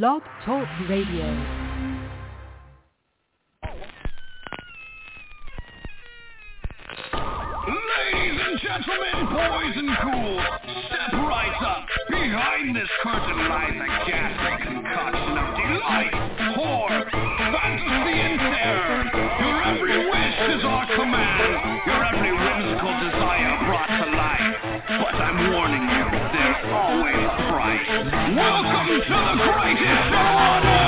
Blog Talk Radio. Ladies and gentlemen, boys and ghouls, step right up. Behind this curtain lies a ghastly concoction of delight, horror, fantasy, and terror. Your every wish is our command. Always. Welcome to the greatest show on earth!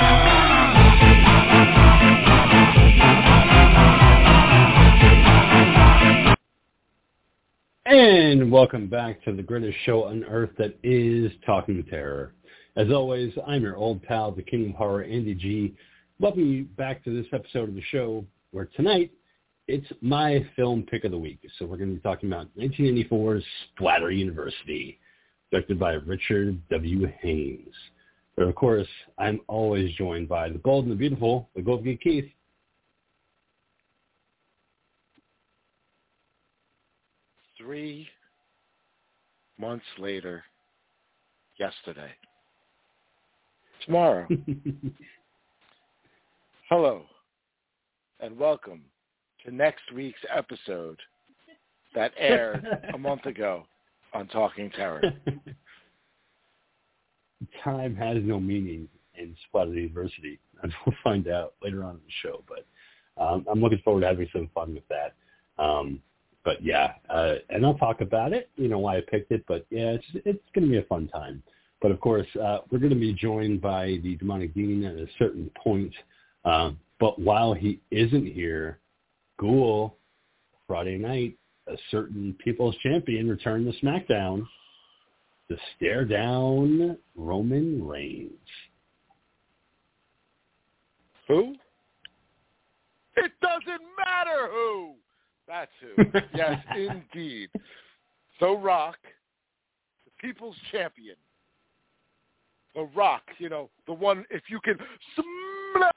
And welcome back to the greatest show on earth that is Talking Terror. As always, I'm your old pal, the King of Horror, Andy G. Welcome you back to this episode of the show where tonight it's my film pick of the week. So we're going to be talking about 1984's Splatter University, directed by Richard W. Haines. But of course, I'm always joined by the bold and the beautiful, the Golden Keith. three months later, yesterday, tomorrow. Hello, and welcome to next week's episode that aired a month ago on Talking Terror. Time has no meaning in Splatter University, and we'll find out later on in the show. But um, I'm looking forward to having some fun with that. Um, but yeah, uh, and I'll talk about it. You know why I picked it, but yeah, it's it's going to be a fun time. But of course, uh, we're going to be joined by the demonic dean at a certain point. Um, but while he isn't here, Ghoul Friday night, a certain People's Champion returned to SmackDown to stare down Roman Reigns. Who? It doesn't matter who. That's who. yes, indeed. The Rock, the people's champion. The Rock, you know, the one, if you can smell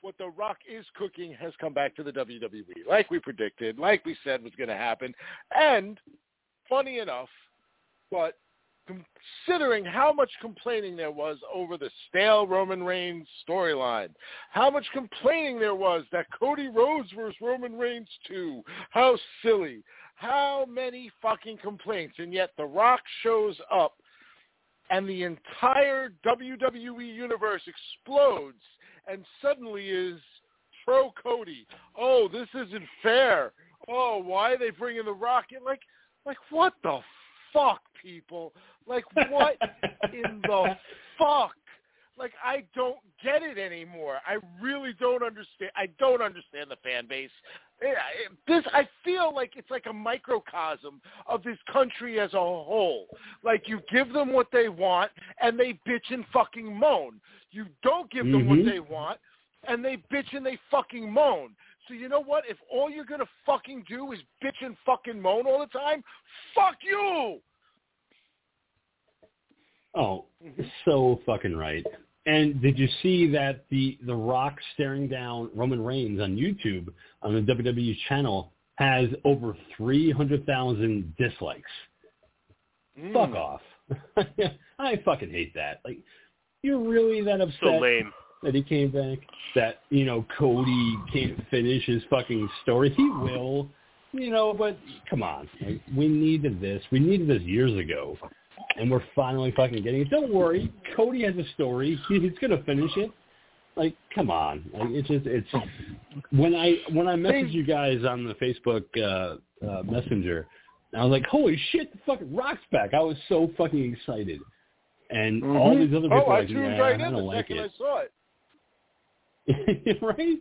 what The Rock is cooking has come back to the WWE, like we predicted, like we said was going to happen. And, funny enough, but considering how much complaining there was over the stale Roman Reigns storyline, how much complaining there was that Cody Rhodes versus Roman Reigns 2, how silly, how many fucking complaints, and yet The Rock shows up and the entire WWE universe explodes and suddenly is pro Cody. Oh, this isn't fair. Oh, why are they bringing The Rocket? Like, like what the fuck, people? Like, what in the fuck? Like, I don't get it anymore. I really don't understand. I don't understand the fan base. Eh, I- This, I feel like it's like a microcosm of this country as a whole. Like, you give them what they want, and they bitch and fucking moan. You don't give them what Mhm. they want, and they bitch and they fucking moan. So you know what? If all you're gonna fucking do is bitch and fucking moan all the time, fuck you. Oh, so fucking right. And did you see that the The Rock staring down Roman Reigns on YouTube on the WWE channel has over 300,000 dislikes? Mm. Fuck off. I fucking hate that. Like, you're really that upset So lame. that he came back? That, you know, Cody can't finish his fucking story? He will, you know, but come on. Like, we needed this. We needed this years ago. And we're finally fucking getting it. Don't worry. Cody has a story. He, he's going to finish it. Like, come on. Like, it's just, it's, when I, when I messaged you guys on the Facebook, uh, uh, messenger, I was like, holy shit, the fucking Rock's back. I was so fucking excited. And all these other people oh, are I like, nah, right I don't like it. I saw it. right?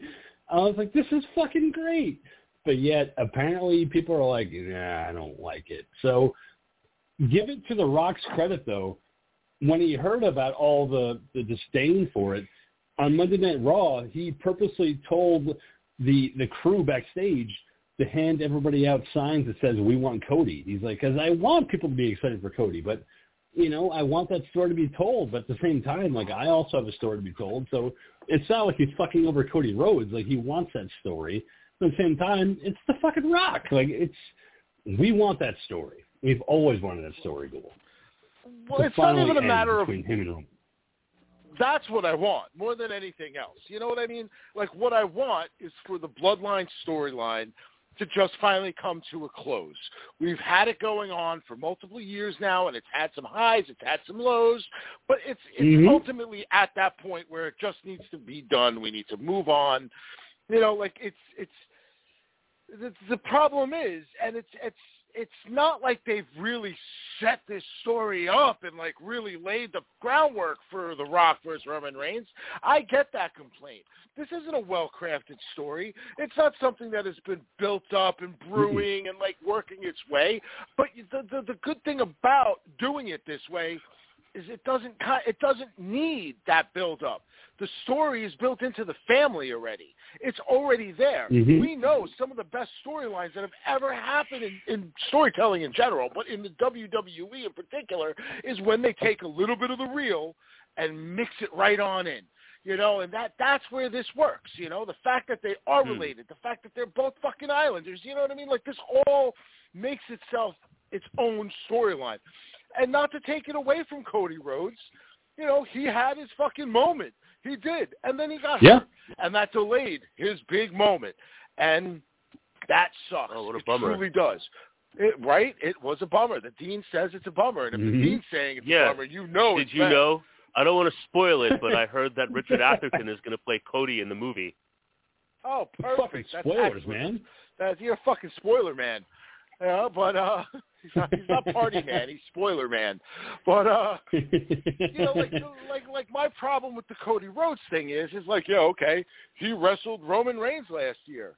I was like, this is fucking great. But yet, apparently, people are like, nah, I don't like it. So, give it to The Rock's credit, though. When he heard about all the, the disdain for it, on Monday Night Raw, he purposely told the the crew backstage to hand everybody out signs that says, we want Cody. He's like, because I want people to be excited for Cody, but you know, I want that story to be told, but at the same time, like I also have a story to be told. So it's not like he's fucking over Cody Rhodes. Like he wants that story. But at the same time, it's the fucking Rock. Like it's we want that story. We've always wanted that story, Gould. Well, To it's not even a matter of him and Roman. That's what I want more than anything else. You know what I mean? Like what I want is for the Bloodline storyline to just finally come to a close. We've had it going on for multiple years now, and it's had some highs, it's had some lows, but it's it's Mhm. ultimately at that point where it just needs to be done. We need to move on. You know, like it's it's the, the problem is, and it's it's it's not like they've really set this story up and like really laid the groundwork for The Rock versus Roman Reigns. I get that complaint. This isn't a well-crafted story. It's not something that has been built up and mm-hmm. brewing and like working its way. But the the, the good thing about doing it this way is it doesn't it doesn't need that build up. The story is built into the family already. It's already there. Mhm. We know some of the best storylines that have ever happened in, in storytelling in general, but in the WWE in particular, is when they take a little bit of the real and mix it right on in. You know, and that that's where this works. You know, the fact that they are Hmm. related, the fact that they're both fucking Islanders. You know what I mean? Like this all makes itself its own storyline. And not to take it away from Cody Rhodes, you know, he had his fucking moment. He did. And then he got Yeah. hurt. And that delayed his big moment. And that sucks. Oh, what a it bummer. truly does. It, right? It was a bummer. The dean says it's a bummer. And if Mhm. the dean's saying it's Yeah. a bummer, you know Did it's you bad. know? I don't want to spoil it, but I heard that Richard Atherton is going to play Cody in the movie. Oh, perfect. Fucking That's spoilers, excellent. man. That's, you're a fucking spoiler man. Yeah, but uh, he's not, he's not party man. He's spoiler man. But uh, you know, like like like my problem with the Cody Rhodes thing is, is like, yeah, okay, he wrestled Roman Reigns last year.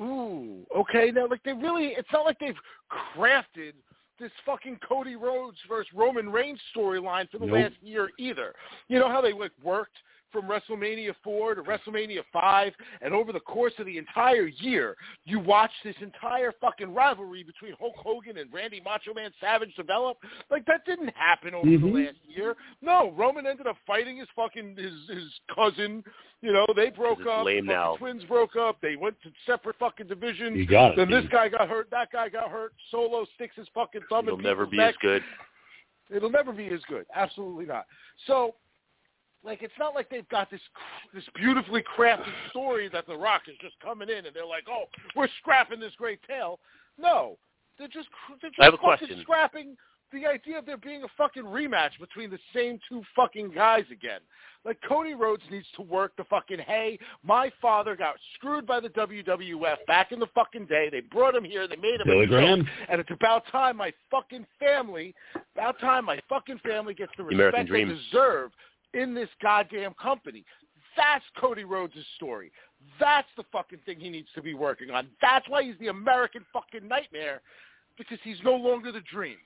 Ooh, okay. Now, like they really, it's not like they've crafted this fucking Cody Rhodes versus Roman Reigns storyline for the Nope. last year either. You know how they like worked from WrestleMania 4 to WrestleMania 5, and over the course of the entire year, you watch this entire fucking rivalry between Hulk Hogan and Randy Macho Man Savage develop. Like that didn't happen over the Mhm. last year. No, Roman ended up fighting his fucking his his cousin. You know, they broke up. lame the now. twins broke up. They went to separate fucking divisions. you got it. Then this guy got hurt. That guy got hurt. Solo sticks his fucking thumb It'll never be neck. as good. It'll never be as good. Absolutely not. So, like, it's not like they've got this this beautifully crafted story that The Rock is just coming in and they're like, oh, we're scrapping this great tale. No, they're just they're just I have a fucking question. scrapping the idea of there being a fucking rematch between the same two fucking guys again. Like Cody Rhodes needs to work the fucking hey, my father got screwed by the WWF back in the fucking day. They brought him here, they made him Billy a joke, Graham. and it's about time my fucking family, about time my fucking family gets the American respect they dream. deserve in this goddamn company. That's Cody Rhodes' story. That's the fucking thing he needs to be working on. That's why he's the American fucking nightmare, because he's no longer the dream.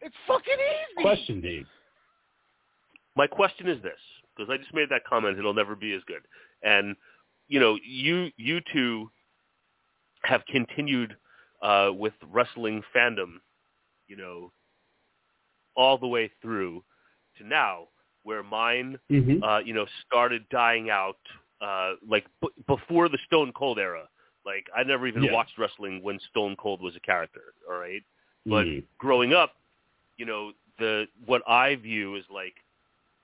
It's fucking easy. Question, Dave. My question is this, because I just made that comment, it'll never be as good. And, you know, you you two have continued uh, with wrestling fandom, you know, all the way through to now, where mine, Mm-hmm. uh, you know, started dying out, uh, like b- before the Stone Cold era. Like I never even Yeah. watched wrestling when Stone Cold was a character. All right, but Mhm. growing up, you know, the what I view is like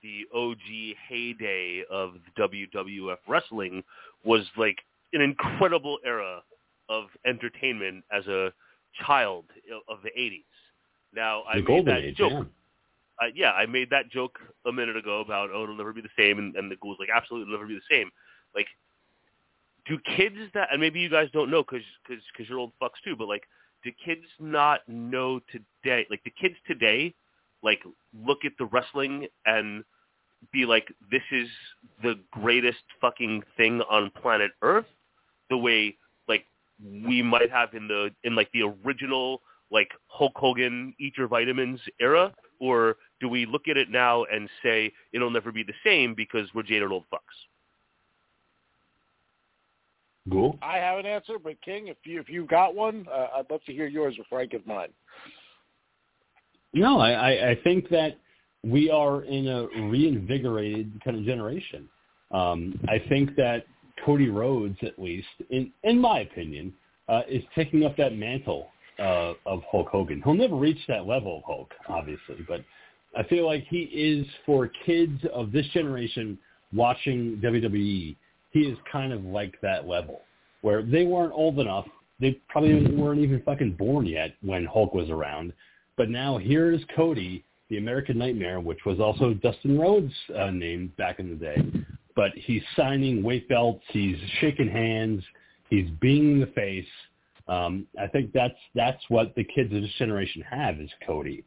the OG heyday of WWF wrestling was like an incredible era of entertainment as a child of the 80s. Now I the made that age, joke yeah. Yeah, I made that joke a minute ago about oh it'll never be the same, and, and the ghoul's like absolutely it'll never be the same. Like, do kids that and maybe you guys don't know because because because you're old fucks too, but like, do kids not know today? Like the kids today, like look at the wrestling and be like, this is the greatest fucking thing on planet Earth, the way like we might have in the in like the original like Hulk Hogan eat your vitamins era, or do we look at it now and say it'll never be the same because we're jaded old fucks? Cool. I have an answer, but King, if you if you've got one, uh, I'd love to hear yours before I give mine. No, I, I, I think that we are in a reinvigorated kind of generation. Um, I think that Cody Rhodes, at least, in in my opinion, uh, is taking up that mantle uh, of Hulk Hogan. He'll never reach that level of Hulk, obviously, but I feel like he is for kids of this generation watching WWE. He is kind of like that level where they weren't old enough. They probably weren't even fucking born yet when Hulk was around. But now here is Cody, the American Nightmare, which was also Dustin Rhodes' uh, name back in the day. But he's signing weight belts. He's shaking hands. He's being the face. Um, I think that's that's what the kids of this generation have is Cody.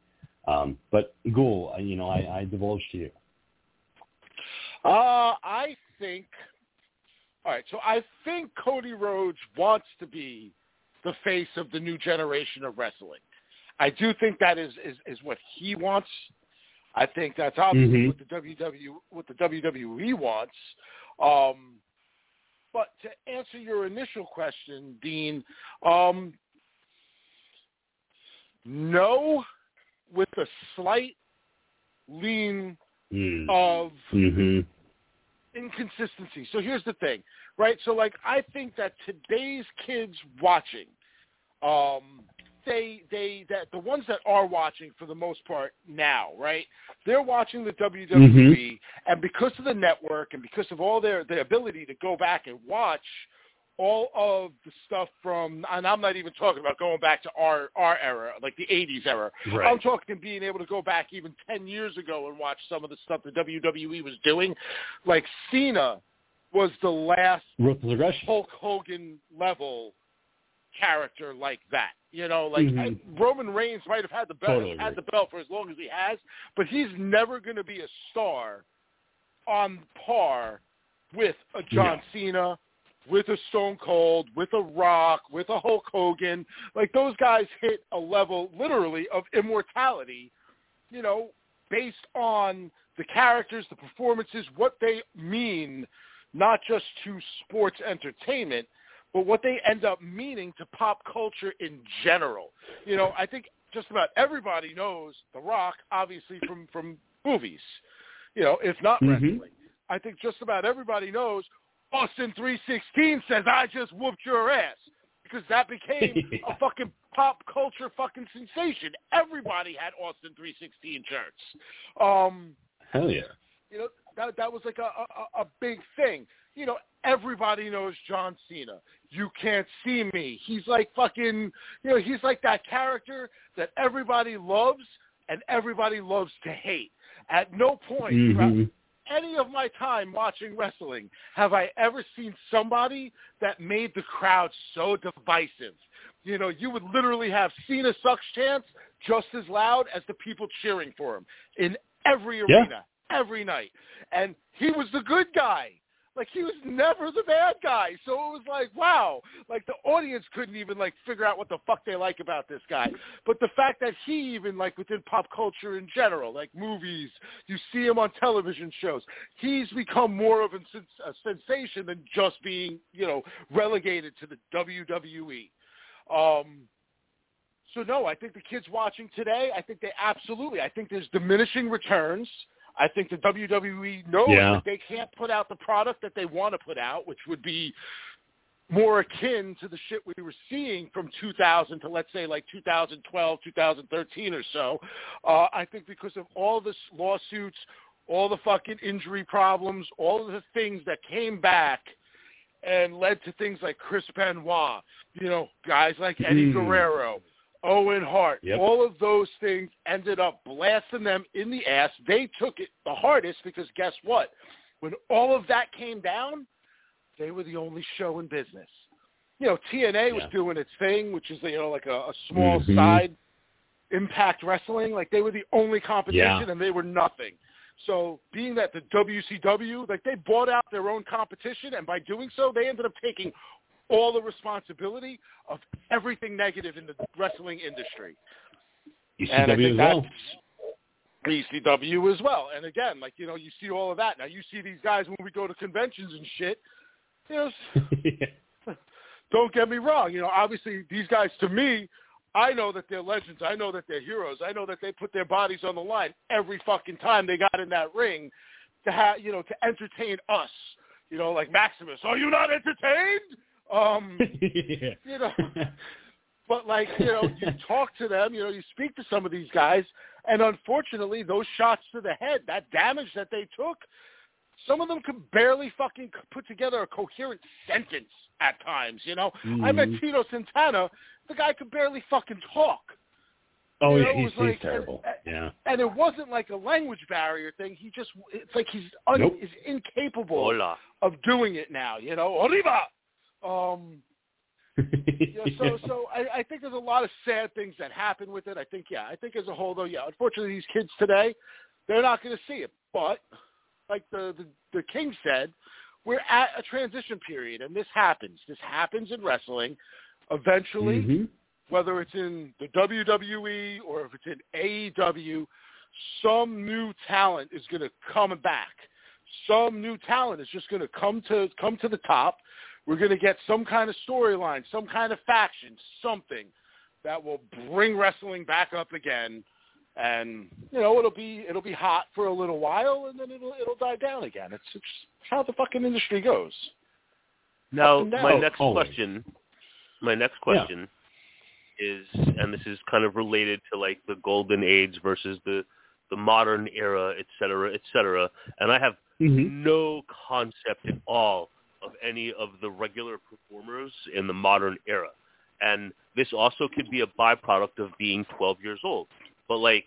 Um, but Ghoul, you know, I, I divulge to you. Uh, I think. All right, so I think Cody Rhodes wants to be the face of the new generation of wrestling. I do think that is is, is what he wants. I think that's obviously Mhm. what the WWE what the WWE wants. Um, but to answer your initial question, Dean, um, no, with a slight lean Mm. of hmm inconsistency. So here's the thing, right? So like I think that today's kids watching, um, they they that the ones that are watching for the most part now, right? They're watching the WWE, and because of the network and because of all their their ability to go back and watch all of the stuff from, and I'm not even talking about going back to our our era, like the '80s era. Right. I'm talking being able to go back even 10 years ago and watch some of the stuff the WWE was doing. Like Cena was the last. Hulk Hogan level character like that. You know, like Mhm. Roman Reigns might have had the belt Totally had the belt for as long as he has, but he's never going to be a star on par with a John No. Cena, with a Stone Cold, with a Rock, with a Hulk Hogan. Like those guys hit a level literally of immortality, you know, based on the characters, the performances, what they mean, not just to sports entertainment, but what they end up meaning to pop culture in general. You know, I think just about everybody knows The Rock, obviously from from movies. You know, if not Mhm. wrestling. I think just about everybody knows Austin 316 says I just whooped your ass because that became a fucking pop culture fucking sensation. Everybody had Austin 316 shirts. Um, Hell yeah. you know that that was like a, a a big thing. You know, everybody knows John Cena. You can't see me. He's like fucking. You know, he's like that character that everybody loves and everybody loves to hate. At no point throughout Mhm. Any of my time watching wrestling have I ever seen somebody that made the crowd so divisive. You know, you would literally have Cena sucks chants just as loud as the people cheering for him in every Yeah. arena, every night. And he was the good guy. Like he was never the bad guy. So it was like, wow. Like the audience couldn't even like figure out what the fuck they like about this guy. But the fact that he even like within pop culture in general, like movies, you see him on television shows, he's become more of a, a sensation than just being, you know, relegated to the WWE. Um, so no, I think the kids watching today, I think they absolutely, I think there's diminishing returns. I think the WWE knows Yeah. that they can't put out the product that they want to put out, which would be more akin to the shit we were seeing from 2000 to let's say like 2012, 2013 or so. Uh, I think because of all the lawsuits, all the fucking injury problems, all of the things that came back and led to things like Chris Benoit, you know, guys like Eddie Mm. Guerrero, Owen Hart, Yep. all of those things ended up blasting them in the ass. They took it the hardest because guess what? When all of that came down, they were the only show in business. You know, TNA was doing its thing, which is you know like a, a small Mhm. side Impact Wrestling. Like they were the only competition, Yeah. and they were nothing. So being that the WCW, like they bought out their own competition, and by doing so, they ended up taking all the responsibility of everything negative in the wrestling industry. ECW as well. ECW as well. And again, like you know, you see all of that. Now you see these guys when we go to conventions and shit. You know, don't get me wrong. You know, obviously these guys to me, I know that they're legends. I know that they're heroes. I know that they put their bodies on the line every fucking time they got in that ring to have, you know, to entertain us. You know, like Maximus. Are you not entertained? Um, you know, But like, you know, you talk to them, you know, you speak to some of these guys, and unfortunately, those shots to the head, that damage that they took, some of them could barely fucking put together a coherent sentence at times. You know, mm-hmm. I met Tito Santana. The guy could barely fucking talk. Oh, you know, he's, he's like, terrible. And, yeah. And it wasn't like a language barrier thing. He just, it's like he's un, nope. is incapable Hola. of doing it now. You know, arriba. Um, yeah, so so I, I think there's a lot of sad things that happen with it. I think yeah, I think as a whole though, yeah, unfortunately these kids today, they're not going to see it. But like the, the the king said, we're at a transition period, and this happens. This happens in wrestling. Eventually, mm-hmm. whether it's in the WWE or if it's in AEW, some new talent is going to come back. Some new talent is just going to come to come to the top we're going to get some kind of storyline, some kind of faction, something that will bring wrestling back up again. And you know it'll be it'll be hot for a little while, and then it'll it'll die down again. It's, it's how the fucking industry goes. Now, my next Always. question, my next question is, and this is kind of related to like the golden age versus the the modern era, et cetera, et cetera. And I have Mhm. no concept at all of any of the regular performers in the modern era. And this also could be a byproduct of being 12 years old. But like,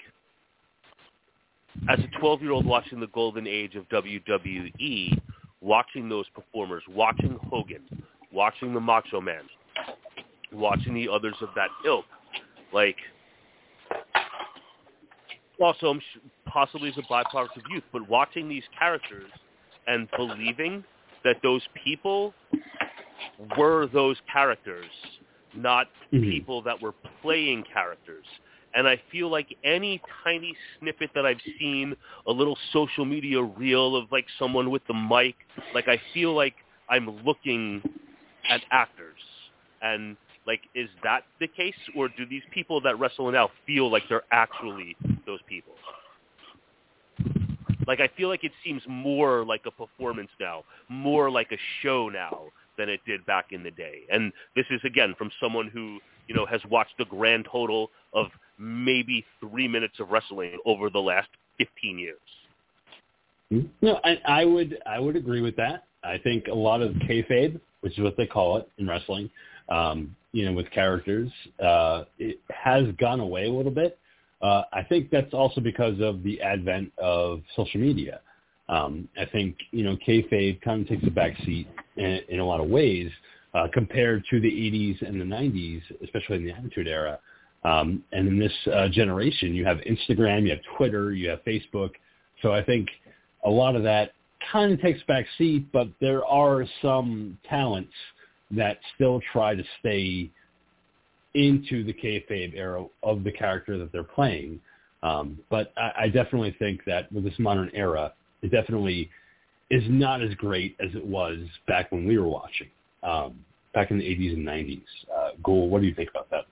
as a 12-year-old watching the golden age of WWE, watching those performers, watching Hogan, watching the Macho Man, watching the others of that ilk, like, also possibly as a byproduct of youth, but watching these characters and believing that those people were those characters, not Mhm. people that were playing characters. And I feel like any tiny snippet that I've seen, a little social media reel of like someone with the mic, like I feel like I'm looking at actors. And like, is that the case, or do these people that wrestle now feel like they're actually those people? Like I feel like it seems more like a performance now, more like a show now than it did back in the day. And this is again from someone who, you know, has watched the grand total of maybe 3 minutes of wrestling over the last 15 years. No, I, I would I would agree with that. I think a lot of kayfabe, which is what they call it in wrestling, um, you know, with characters, uh, it has gone away a little bit. Uh, I think that's also because of the advent of social media. Um, I think you know kayfabe kind of takes a back seat in, in a lot of ways uh, compared to the 80s and the 90s, especially in the Attitude Era. Um, and in this uh, generation, you have Instagram, you have Twitter, you have Facebook. So I think a lot of that kind of takes back seat, but there are some talents that still try to stay into the kayfabe era of the character that they're playing. Um, but I, I definitely think that with this modern era, it definitely is not as great as it was back when we were watching, um, back in the 80s and 90s. Uh, Ghoul, what do you think about that?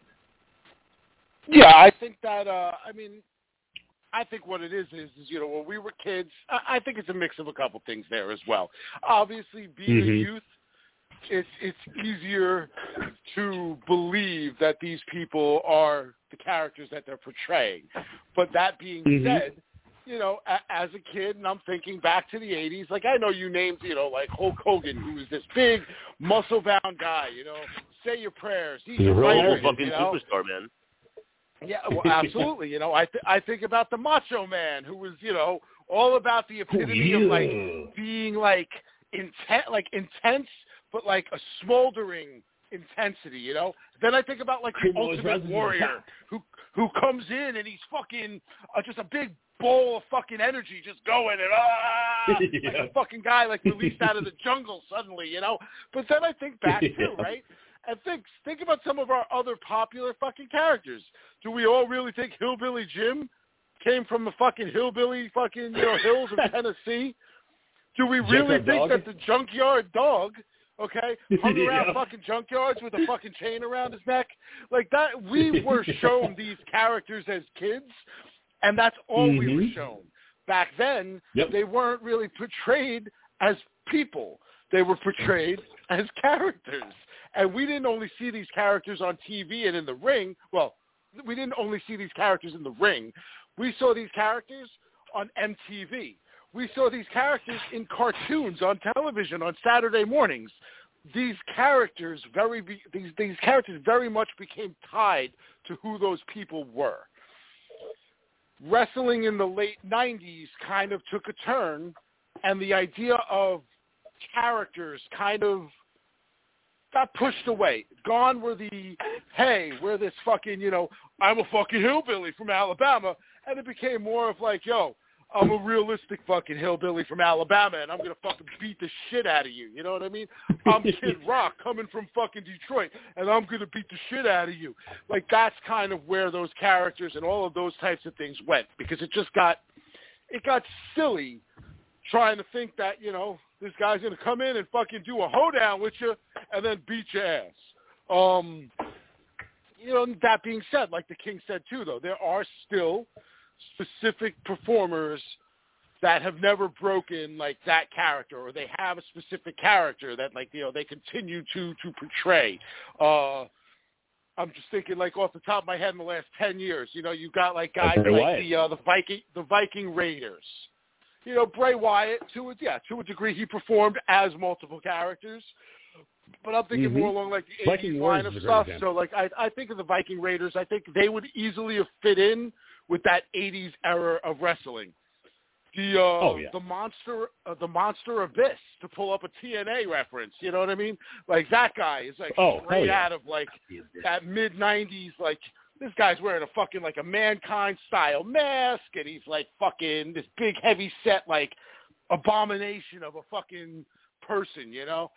Yeah, I think that. uh I mean, I think what it is is, is you know, when we were kids, I, I think it's a mix of a couple things there as well. Obviously, being a Mhm. youth, it's it's easier to believe that these people are the characters that they're portraying. But that being Mhm. said, you know, a, as a kid, and I'm thinking back to the '80s. Like I know you named, you know, like Hulk Hogan, who was this big, muscle-bound guy. You know, say your prayers. He's a real fucking you know? superstar, man. Yeah, well, absolutely. you know, I th- I think about the Macho Man, who was, you know, all about the epitome of like being like intense, like intense, but like a smoldering intensity. You know. Then I think about like the Ultimate rises to the Warrior, who who comes in and he's fucking uh, just a big bowl of fucking energy just going and ah, like a fucking guy like released out of the jungle suddenly, you know. But then I think back too, Yeah. right? And think think about some of our other popular fucking characters. Do we all really think Hillbilly Jim came from the fucking hillbilly fucking you know hills of Tennessee? Do we really think Dog? that the junkyard dog, okay, hung around Yeah. fucking junkyards with a fucking chain around his neck? Like that we were shown these characters as kids and that's all we were Mhm. shown. Back then, Yep. they weren't really portrayed as people. They were portrayed as characters. And we didn't only see these characters on TV and in the ring. Well, we didn't only see these characters in the ring. We saw these characters on MTV. We saw these characters in cartoons on television on Saturday mornings. These characters very be, these these characters very much became tied to who those people were. Wrestling in the late 90s kind of took a turn and the idea of characters kind of got pushed away. Gone were the, hey, we're this fucking, you know, I'm a fucking hillbilly from Alabama, and it became more of like, yo, I'm a realistic fucking hillbilly from Alabama, and I'm gonna fucking beat the shit out of you. You know what I mean? I'm Kid Rock coming from fucking Detroit, and I'm gonna beat the shit out of you. Like that's kind of where those characters and all of those types of things went because it just got, it got silly trying to think that you know this guy's gonna come in and fucking do a hoedown with you and then beat your ass. Um, you know, that being said, like the King said too, though, there are still specific performers that have never broken like that character or they have a specific character that like you know they continue to to portray uh i'm just thinking like off the top of my head in the last 10 years you know you got like guys like Wyatt. the uh the viking the viking raiders you know bray wyatt to a yeah to a degree he performed as multiple characters but i'm thinking Mhm. more along like the Viking 80s Warriors line of is a great stuff so like i i think of the viking raiders i think they would easily have fit in with that 80s era of wrestling. The uh, Oh, yeah. the monster uh, the monster abyss to pull up a TNA reference, you know what I mean? Like that guy is like Oh, straight yeah. out of like that mid 90s like this guy's wearing a fucking like a mankind style mask and he's like fucking this big heavy set like abomination of a fucking person, you know?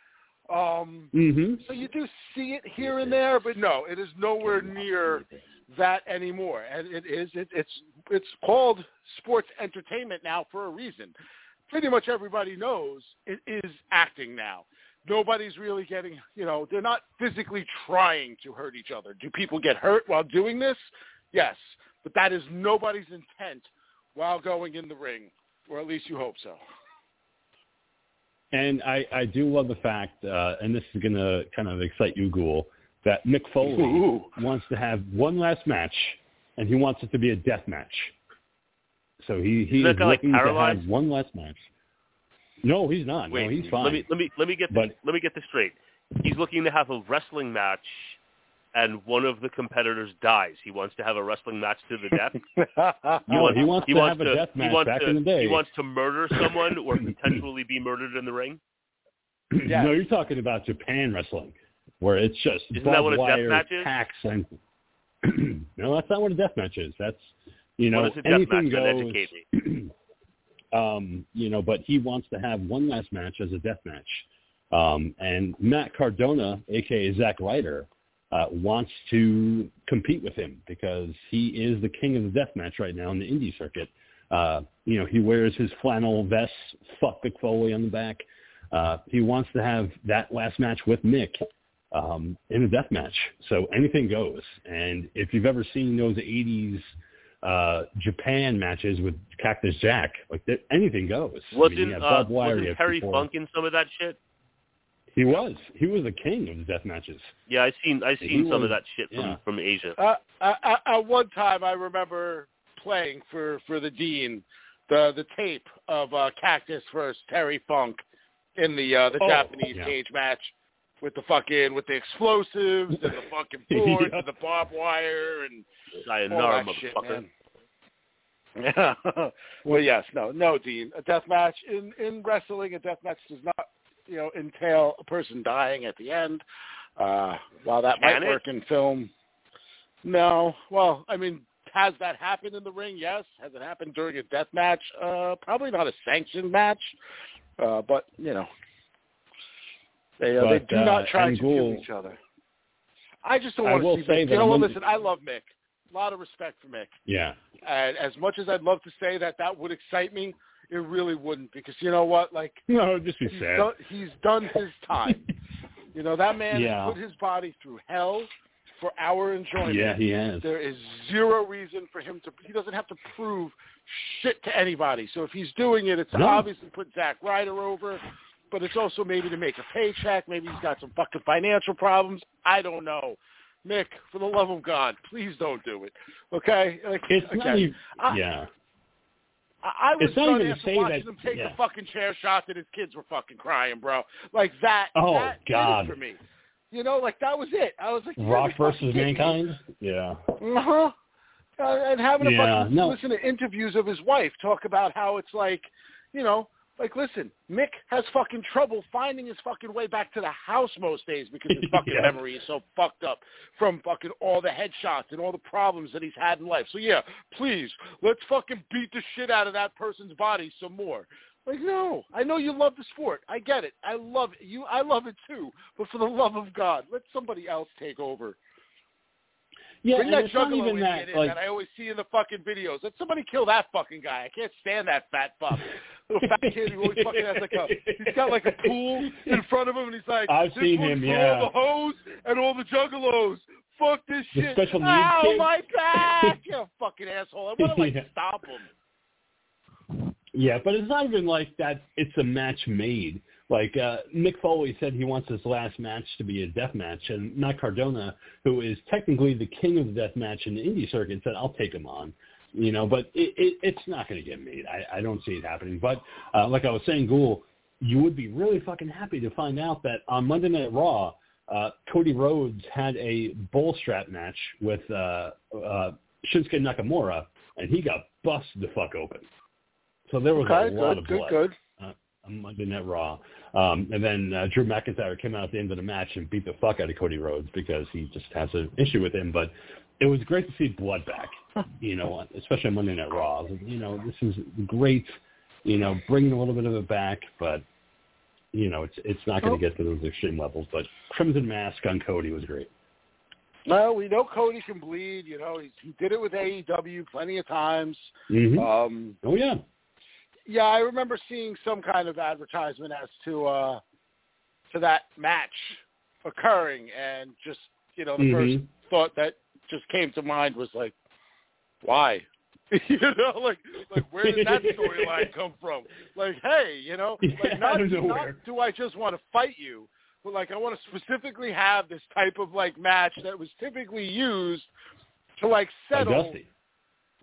Um hmm so you do see it here and there, but no, it is nowhere near that anymore. And it is it, it's it's called sports entertainment now for a reason. Pretty much everybody knows it is acting now. Nobody's really getting, you know, they're not physically trying to hurt each other. Do people get hurt while doing this? Yes, but that is nobody's intent while going in the ring, or at least you hope so. And I, I do love the fact, uh, and this is going to kind of excite you, Ghoul, that Mick Foley Ooh. wants to have one last match, and he wants it to be a death match. So he, he that is guy, like, looking to have one last match. No, he's not. Wait, no, he's fine. let me let me let me get this, let me get this straight. He's looking to have a wrestling match, and one of the competitors dies. He wants to have a wrestling match to the death. No, he wants he to wants have a death match back to, in the day. He wants to murder someone or potentially be murdered in the ring. No, you're talking about Japan wrestling, where it's just Isn't barbed that what a death match is? tacks and. no, that's not what a death match is. That's you know what is a death anything match? Goes. educate me. um, you know, but he wants to have one last match as a death match. Um, and Matt Cardona, aka Zack Ryder, uh, wants to compete with him because he is the king of the death match right now in the indie circuit. Uh, you know, he wears his flannel vest, fuck Mick Foley on the back. Uh, he wants to have that last match with Mick um, in a death match. So anything goes. And if you've ever seen those 80s uh, Japan matches with Cactus Jack, like that, anything goes. I mean, Wasn't you have uh, barbed wire, wasn't Terry people- Funk in some of that shit? He was. He was the king of the death matches. Yeah, I seen I He seen some of that shit from yeah. from Asia. Uh, at, at one time, I remember playing for for the dean the the tape of uh, Cactus versus Terry Funk in the uh, the Oh, Japanese yeah. cage match with the fucking with the explosives and the fucking boards Yeah. and the barbed wire and all that shit, man. Yeah. well, yes, no, no, Dean. A death match in in wrestling, a death match does not, you know, entail a person dying at the end. Uh, while that Can might it? work in film, no. Well, I mean, has that happened in the ring? Yes. Has it happened during a death match? Uh, probably not a sanctioned match, uh, but you know, they uh, they do uh, not try and to kill each other. I just don't want to see. say Mick. that You know what? Listen, I love Mick. A lot of respect for Mick. Yeah. And as much as I'd love to say that that would excite me, it really wouldn't because you know what? Like No, it'd just be he's sad. done, he's done his time. you know that man Yeah. has put his body through hell for our enjoyment. Yeah, he has. There is zero reason for him to. He doesn't have to prove shit to anybody. So if he's doing it, it's No. obviously put Zack Ryder over. But it's also maybe to make a paycheck. Maybe he's got some fucking financial problems. I don't know. Mick, for the love of God, please don't do it. Okay? Like, It's okay. not even. I- yeah. I, I was It's not even to after say watching that- him take yeah. the fucking chair shot that his kids were fucking crying, bro. Like that. Oh, that did it God. for me. You know, like that was it. I was like, Rock versus fucking kidding me. Mankind. Yeah. Uh-huh. Uh, and having to Yeah, fucking no. listen to interviews of his wife talk about how it's like, you know, like listen, Mick has fucking trouble finding his fucking way back to the house most days because his fucking Yeah. memory is so fucked up from fucking all the headshots and all the problems that he's had in life. So yeah, please, let's fucking beat the shit out of that person's body some more. Like no, I know you love the sport. I get it. I love it. You I love it too. But for the love of God, let somebody else take over. Yeah, Bring and that it's not even that. Like, that I always see in the fucking videos. Let somebody kill that fucking guy. I can't stand that fat fuck. Little fat kid who always fucking has like a he's got like a pool in front of him and he's like I've this seen him, yeah. all the hoes and all the juggalos. Fuck this The shit. special needs Ow, kid? my back! You fucking asshole. I want to like Yeah. stop him. Yeah, but it's not even like that. It's a match made. Like uh, Mick Foley said, he wants his last match to be a death match, and Matt Cardona, who is technically the king of the death match in the indie circuit, said, "I'll take him on." You know, but it, it, it's not going to get made. I, I don't see it happening. But uh, like I was saying, Ghoul, you would be really fucking happy to find out that on Monday Night Raw, uh, Cody Rhodes had a bull strap match with uh, uh, Shinsuke Nakamura, and he got busted the fuck open. So there was Okay, a lot good, of good, blood good. uh, on Monday Night Raw. Um, and then uh, Drew McIntyre came out at the end of the match and beat the fuck out of Cody Rhodes because he just has an issue with him. But it was great to see blood back, you know, especially on Monday Night Raw. I was like, you know, this is great, you know, bringing a little bit of it back, but you know, it's it's not going Oh. to get to those extreme levels. But Crimson Mask on Cody was great. No, we know Cody can bleed. You know, he's, he did it with AEW plenty of times. hmm Um, oh yeah, yeah, I remember seeing some kind of advertisement as to uh to that match occurring, and just you know, the Mhm. first thought that just came to mind was like, why? you know, like like where did that storyline come from? Like, hey, you know, Yeah, like not, not do I just want to fight you, but like I want to specifically have this type of like match that was typically used to like settle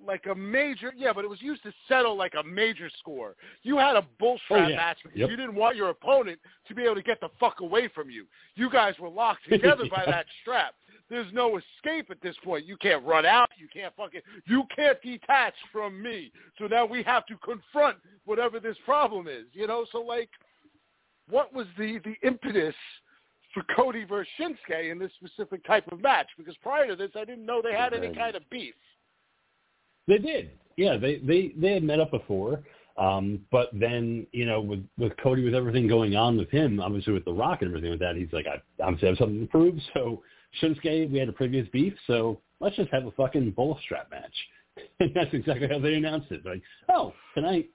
like a major yeah, but it was used to settle like a major score. You had a bullstrap Oh, yeah. match because Yep. you didn't want your opponent to be able to get the fuck away from you. You guys were locked together by that strap. There's no escape at this point. You can't run out. You can't fucking. You can't detach from me. So now we have to confront whatever this problem is. You know. So like, what was the the impetus for Cody versus Shinsuke in this specific type of match? Because prior to this, I didn't know they had any kind of beef. They did. Yeah, they they they had met up before. Um, but then, you know, with with Cody, with everything going on with him, obviously with The Rock and everything like that, he's like, I obviously have something to prove. So Shinsuke, we had a previous beef, so let's just have a fucking bull strap match. And that's exactly how they announced it. Like, oh, tonight,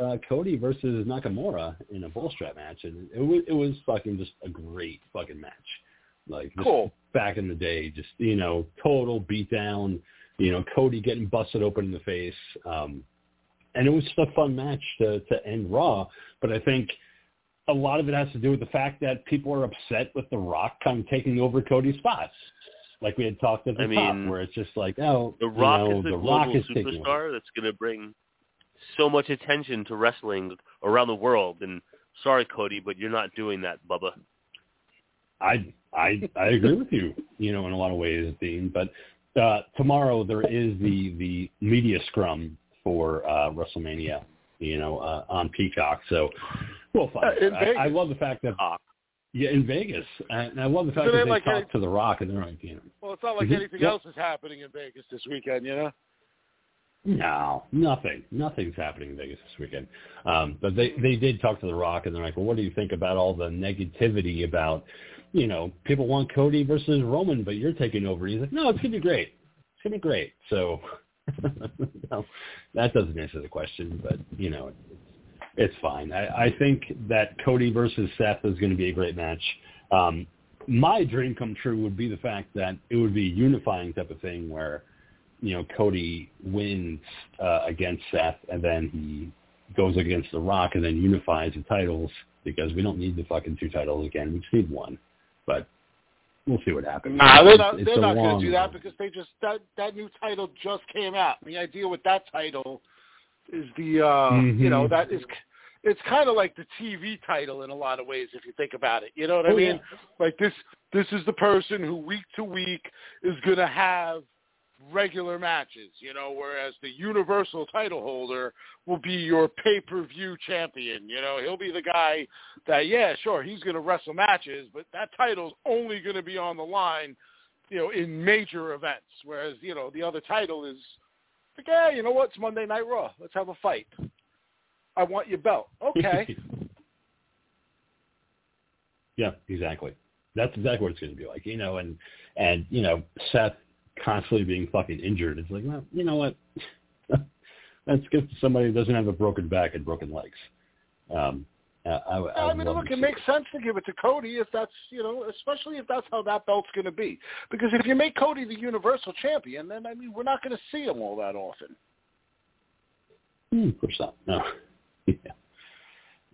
uh, Cody versus Nakamura in a bull strap match, and it was it was fucking just a great fucking match. Like, Cool. back in the day, just you know, total beatdown. You know, Cody getting busted open in the face. Um, and it was just a fun match to, to end Raw. But I think a lot of it has to do with the fact that people are upset with The Rock kind of taking over Cody's spots, like we had talked at the I top, mean, where it's just like, oh, The you Rock know, is the The global Rock is superstar that's going to bring so much attention to wrestling around the world. And sorry, Cody, but you're not doing that, Bubba. I I I agree with you, you know, in a lot of ways, Dean. But uh, tomorrow there is the the media scrum for uh, WrestleMania, you know, uh, on Peacock. So we'll find. Uh. I, I love the fact that Cock. yeah, in Vegas, and I love the fact that they like talk a- to The Rock and they're like, you know, Well, it's not like anything Yep. else is happening in Vegas this weekend, you know. No, nothing. Nothing's happening in Vegas this weekend. Um, but they they did talk to The Rock, and they're like, "Well, what do you think about all the negativity about, you know, people want Cody versus Roman, but you're taking over?" He's like, "No, it's gonna be great. It's gonna be great." So, no, that doesn't answer the question, but you know, it's, fine. I, I think that Cody versus Seth is going to be a great match. Um, my dream come true would be the fact that it would be a unifying type of thing where you know, Cody wins uh, against Seth, and then he goes against The Rock, and then unifies the titles, because we don't need the fucking two titles again. We just need one. But we'll see what happens. Nah, they're not. It's- They're not going to do that because they just that that new title just came out. The idea with that title is the uh you know that is it's kind of like the TV title in a lot of ways if you think about it. You know what I Oh, mean? yeah. Like this this is the person who week to week is going to have regular matches, you know, whereas the universal title holder will be your pay-per-view champion, you know, he'll be the guy that yeah, sure, he's going to wrestle matches, but that title's only going to be on the line, you know, in major events, whereas, you know, the other title is like, yeah, you know what? It's Monday Night Raw. Let's have a fight. I want your belt. Okay. yeah, exactly. That's exactly what it's going to be like, you know, and and you know Seth constantly being fucking injured. It's like, well, you know what? Let's get somebody who doesn't have a broken back and broken legs. Um, uh, I, I, I mean, look, it makes sense to give it to Cody if that's, you know, especially if that's how that belt's going to be. Because if you make Cody the Universal Champion, then I mean, we're not going to see him all that often. Hmm, of course not. No. Yeah.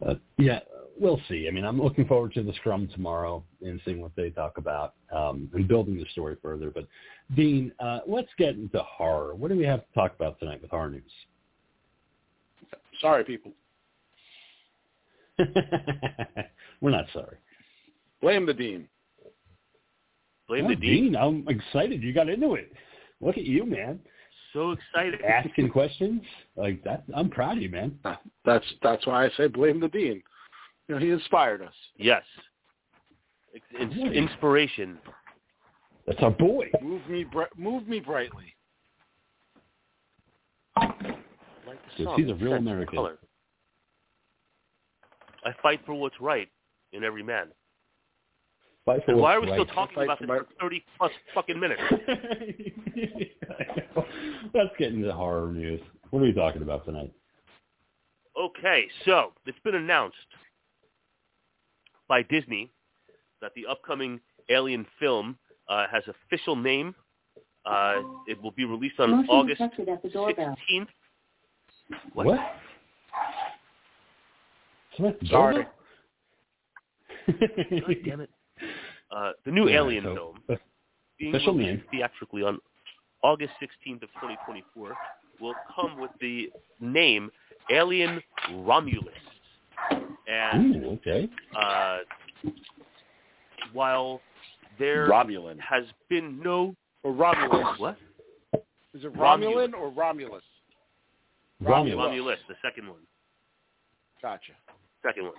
But yeah, we'll see. I mean, I'm looking forward to the scrum tomorrow and seeing what they talk about um, and building the story further. But Dean, uh, let's get into horror. What do we have to talk about tonight with horror news? Sorry, people. We're not sorry. Blame the Dean. Blame Oh, the Dean. Dean, I'm excited. You got into it. Look at you, man. So excited. Asking questions like that. I'm proud of you, man. That's that's why I say blame the Dean. You know, he inspired us. Yes. It's, it's inspiration. That's our boy. Move me, bri- move me brightly. Like the Yes, sun he's a real American. Color. I fight for what's right in every man. Fight for And why are what's we still talking Fight about this for 30 plus fucking minutes? Let's get into the horror news. What are we talking about tonight? Okay, so it's been announced by Disney that the upcoming Alien film uh, has official name. Uh, it will be released on Motion August detected at the doorbell. 16th. What? Smith, Sorry. God damn it. Uh, the new Yeah, Alien so- film, being official released name. theatrically on August 16th of 2024, will come with the name Alien Romulus. And Ooh, okay. uh, while there Romulan has been no or Romulus. what Is it Romulus. Romulan or Romulus? Romulus. Romulus, the second one, Gotcha. second one.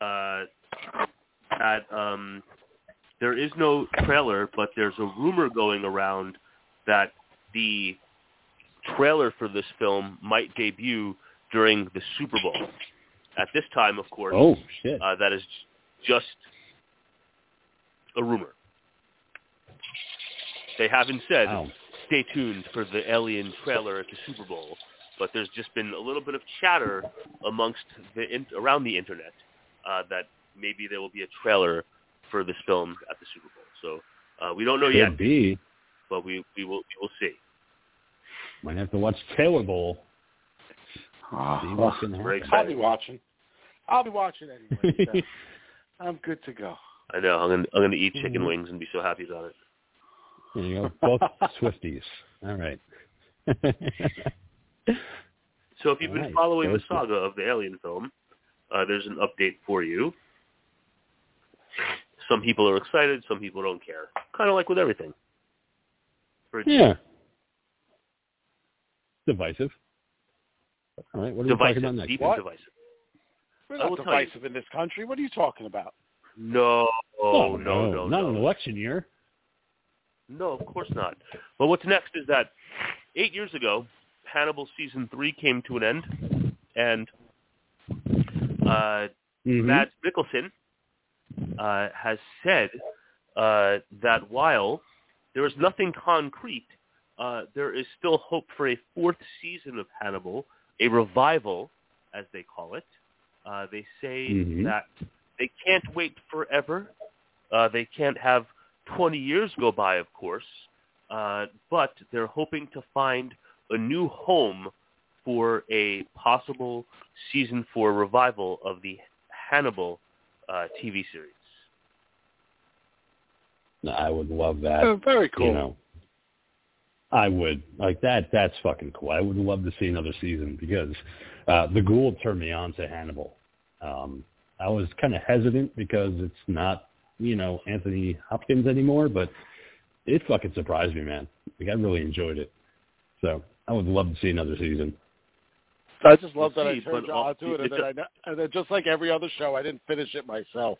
Uh, that um, there is no trailer, but there's a rumor going around that the trailer for this film might debut during the Super Bowl. At this time, of course, Oh shit. uh, that is just a rumor. They haven't said Wow. stay tuned for the Alien trailer at the Super Bowl, but there's just been a little bit of chatter amongst the in, around the internet uh, that maybe there will be a trailer for this film at the Super Bowl. So uh, we don't know Could yet, be. but we we will we will see. Might have to watch Taylor Bowl. Oh, what's gonna Very happen. I'll be watching. I'll be watching anyway. so I'm good to go. I know I'm gonna I'm gonna eat chicken wings and be so happy about it. There you go. Both Swifties. All right. So if you've been Alright, following the that's good. saga of the Alien film, uh, there's an update for you. Some people are excited, some people don't care. Kind of like with everything. For yeah. Divisive. All right. What are we divisive, talking about next? deep What? and divisive. We're not divisive in this country. What are you talking about? No, Oh, no, no, not no. an election year. No, of course not. But what's next is that eight years ago, Hannibal season three came to an end, and uh, Mhm. Mads Mikkelsen uh, has said uh, that while there is nothing concrete, uh, there is still hope for a fourth season of Hannibal, a revival, as they call it. Uh, they say Mhm. that they can't wait forever. Uh, they can't have 20 years go by, of course, uh, but they're hoping to find a new home for a possible season four revival of the Hannibal uh, TV series. I would love that. Oh, very cool. You know, I would like that. That's fucking cool. I would love to see another season because uh, the Ghoul turned me on to Hannibal. Um, I was kind of hesitant because it's not you know Anthony Hopkins anymore, but it fucking surprised me, man. Like I really enjoyed it. So I would love to see another season. I just love that We'll I turned but on to it, and it then, I, and then just like every other show, I didn't finish it myself.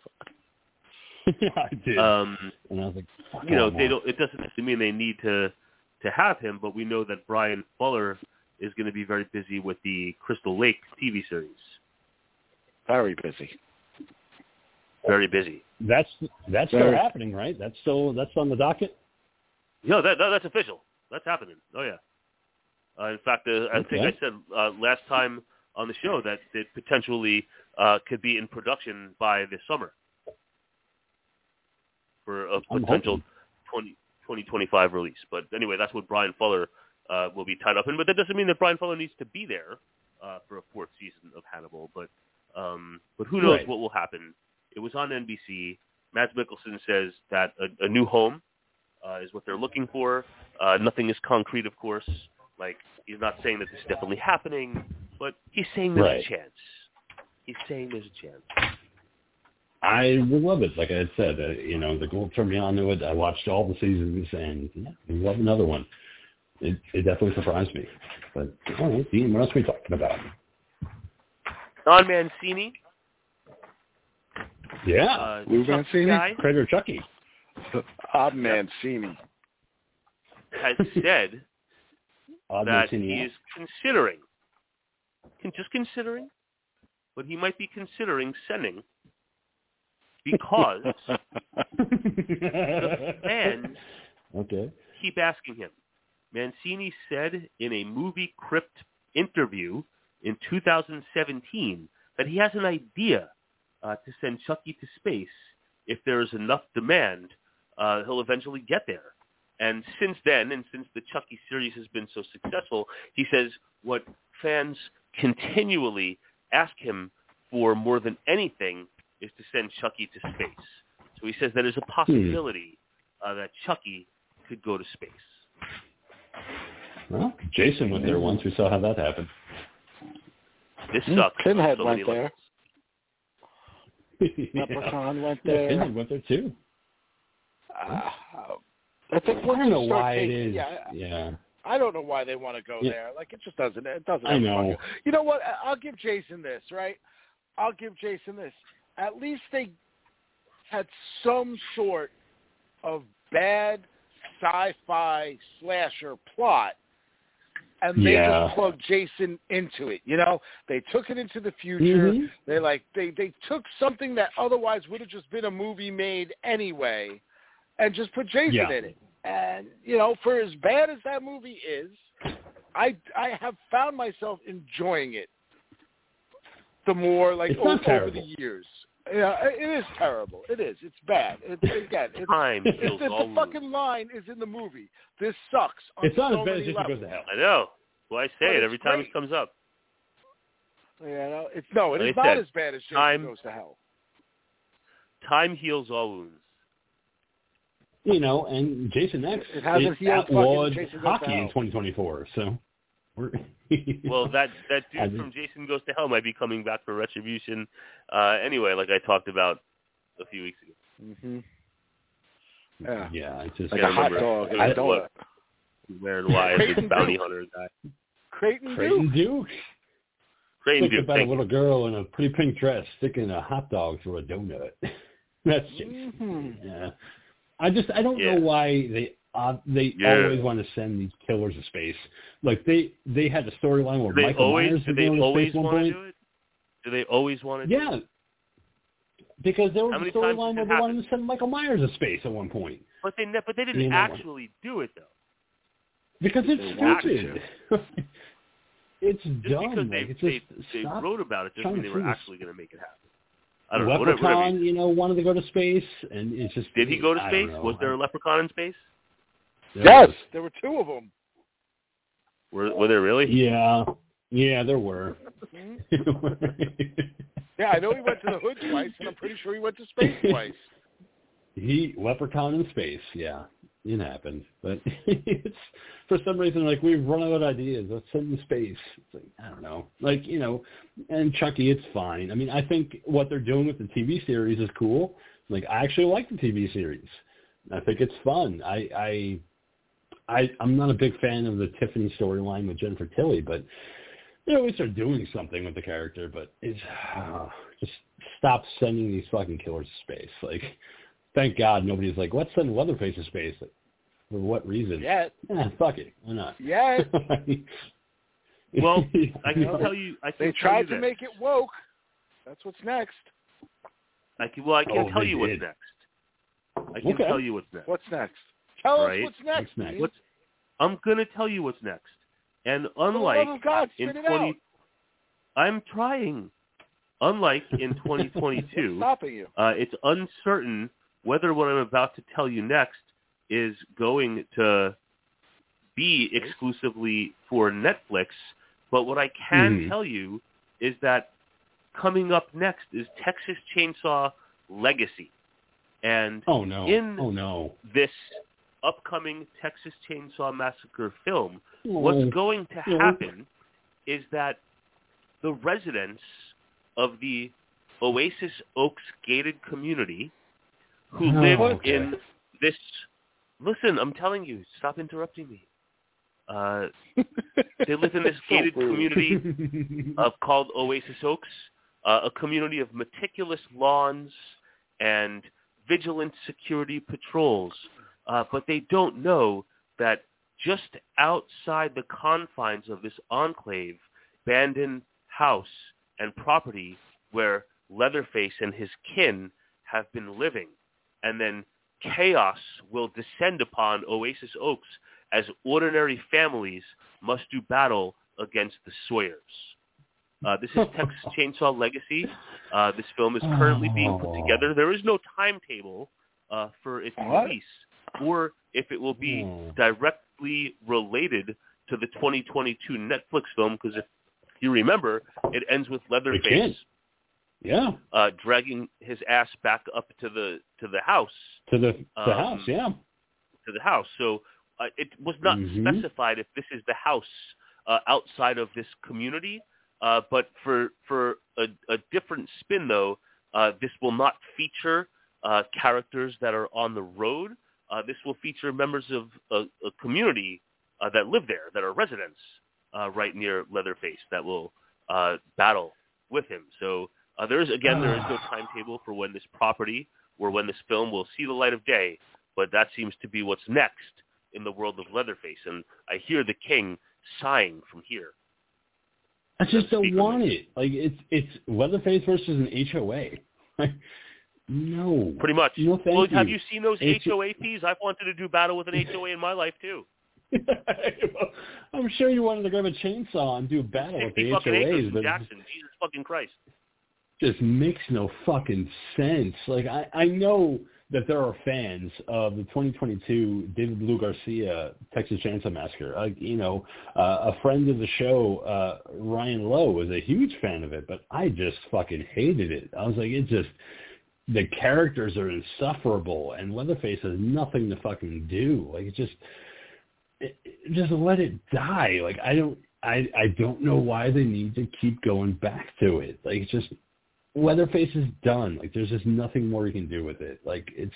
yeah, I did, Um, and I was like, Fuck you know, they don't. It doesn't necessarily mean they need to to have him, but we know that Bryan Fuller is going to be very busy with the Crystal Lake TV series. Very busy. Very busy. That's that's still happening, right? That's still that's on the docket. No, that, that that's official. That's happening. Oh yeah. Uh, in fact, uh, I think I said uh, last time on the show that it potentially uh, could be in production by this summer for a potential hoping. 20, 2025 release. But anyway, that's what Bryan Fuller uh, will be tied up in. But that doesn't mean that Bryan Fuller needs to be there uh, for a fourth season of Hannibal. But um, but who knows Right. what will happen? It was on NBC. Mads Mikkelsen says that a, a new home uh, is what they're looking for. Uh, nothing is concrete, of course. Like he's not saying that this is definitely happening, but he's saying there's Right. a chance. He's saying there's a chance. I would love it. Like I had said, uh, you know, the Ghoul turned me on to it. I watched all the seasons, and yeah, I love another one. It, it definitely surprised me. But all right, Dean, what else are we talking about? Don Mancini, Yeah, uh, Lou Chuck Mancini? guy, Crater Chucky. Odd Mancini. has said Odd that he is considering, just considering, but he might be considering sending because the fans okay. keep asking him. Mancini said in a movie crypt interview in 2017 that he has an idea uh, to send Chucky to space. If there is enough demand, uh, he'll eventually get there. And since then, and since the Chucky series has been so successful, he says what fans continually ask him for more than anything is to send Chucky to space. So he says that there's a possibility uh, that Chucky could go to space. Well, Jason went there once. We saw how that happened. This Hmm, sucks. on Pinhead so went many there. yeah. Leprechaun went Yeah, there. Pinhead went there too. Uh, I think I once don't know why it taking- is. Yeah, Yeah. I don't know why they want to go Yeah. there. Like it just doesn't. It doesn't. I know. You know what? I'll give Jason this. Right? I'll give Jason this. At least they had some sort of bad sci-fi slasher plot, and they Yeah. just plugged Jason into it. You know, they took it into the future. Mhm. They like they they took something that otherwise would have just been a movie made anyway, and just put Jason Yeah. in it. And you know, for as bad as that movie is, I I have found myself enjoying it. The more like It's o- over the years, yeah, it is terrible. It is. It's bad. It's again. It's, Time it's, heals it's all the wounds. fucking line is in the movie. This sucks. On It's not so as bad as many Jason goes to hell. I know. Well, I say But it it's every time great. it comes up. You know, it's no, it Like is not said, as bad as Jason time- goes to hell. Time heals all wounds. You know, and Jason X It hasn't is healed fucking outlawed Jason Goes to hockey in 2024. So we're Well, that that I dude from Jason Goes to Hell might be coming back for Retribution. Uh, anyway, like I talked about a few weeks ago. Mm-hmm. Yeah. yeah, it's just Like Can't a hot remember. dog and I- a donut. Where and why is this bounty hunter guy? Creighton Duke. Creighton Duke. Crane Think Duke. about a Thank you. little girl in a pretty pink dress sticking a hot dog through a donut. That's Jason. Mhm. Yeah. I just I don't Yeah. know why they uh, they Yeah. always want to send these killers to space. Like they they had a storyline where Do Michael always Myers was they going to space one point. do? Do they always want to do Yeah. Because there was How a storyline where they wanted to send Michael Myers to space at one point. But they ne- but they didn't You know actually do it though. Because it's They stupid. it's Just dumb. because they like, it's they, they stop. whatever about it doesn't mean they were actually going to make it happen. I don't know. Whatever, Leprechaun, whatever. you know, wanted to go to space, and it's just. Did he go to space? Was there a leprechaun in space? There Yes, was. there were two of them. Were were there really? Yeah, yeah, there were. Yeah, I know he went to the hood twice, and I'm pretty sure he went to space twice. He Leprechaun in space, yeah. It happened. But it's for some reason like we've run out of ideas. Let's send in space. It's like I don't know. Like, you know, and Chucky, it's fine. I mean, I think what they're doing with the TV series is cool. Like I actually like the TV series. I think it's fun. I I I I'm not a big fan of the Tiffany storyline with Jennifer Tilly, but they always are doing something with the character, but it's uh, just stop sending these fucking killers to space. Like thank God nobody's like, let's send Leatherface to space. Like, for what reason? Yet. Yeah, fuck it. Why not? Yet. Well, I can tell you. I can They tell tried you to this. make it woke. That's what's next. I can, well, I can't Oh, tell they you what's next. I can okay. tell you what's next. What's next? Tell right? us what's next. What's next? What's, I'm gonna tell you what's next. And unlike love God, in 20, out. I'm trying. Unlike in 2022, Stopping you. uh, it's uncertain whether what I'm about to tell you next is going to be exclusively for Netflix. But what I can Mhm. tell you is that coming up next is Texas Chainsaw Legacy. And oh no. In- oh no. this upcoming Texas Chainsaw Massacre film, Oh. what's going to Yeah. happen is that the residents of the Oasis Oaks gated community who Oh, live okay. in this listen, I'm telling you, stop interrupting me. Uh, they live in this gated community uh, called Oasis Oaks, uh, a community of meticulous lawns and vigilant security patrols. Uh, but they don't know that just outside the confines of this enclave, abandoned house and property where Leatherface and his kin have been living, and then chaos will descend upon Oasis Oaks as ordinary families must do battle against the Sawyers. Uh, this is Texas Chainsaw Legacy. Uh, this film is currently being put Oh. together. There is no timetable uh, for its What? release, or if it will be Hmm. directly related to the 2022 Netflix film. Because if you remember, it ends with Leatherface. Yeah. uh, dragging his ass back up to the to the house To the the Um, house, yeah. to the house. So uh, it was not Mhm. specified if this is the house uh, outside of this community. Uh, but for for a, a different spin, though, uh, this will not feature uh, characters that are on the road. Uh, this will feature members of a, a community uh, that live there, that are residents uh, right near Leatherface, that will uh, battle with him. So uh, there is again there is no timetable for when this property or when this film will see the light of day, but that seems to be what's next in the world of Leatherface, and I hear the king sighing from here. I just don't want it. Like it's it's Leatherface versus an HOA. Like, no. Pretty much. No, thank well, have you. you seen those H- HOA fees? I've wanted to do battle with an HOA in my life too. I'm sure you wanted to grab a chainsaw and do battle with the HOAs, but Jackson. Jesus fucking Christ. Just makes no fucking sense. Like I, I know that there are fans of the 2022 David Blue Garcia Texas Chainsaw Massacre. Like you know, uh, a friend of the show, uh, Ryan Lowe, was a huge fan of it, but I just fucking hated it. I was like, it just the characters are insufferable, and Leatherface has nothing to fucking do. Like it just, it, just let it die. Like I don't. I I don't know why they need to keep going back to it. Like it's just Leatherface is done. Like there's just nothing more you can do with it. Like it's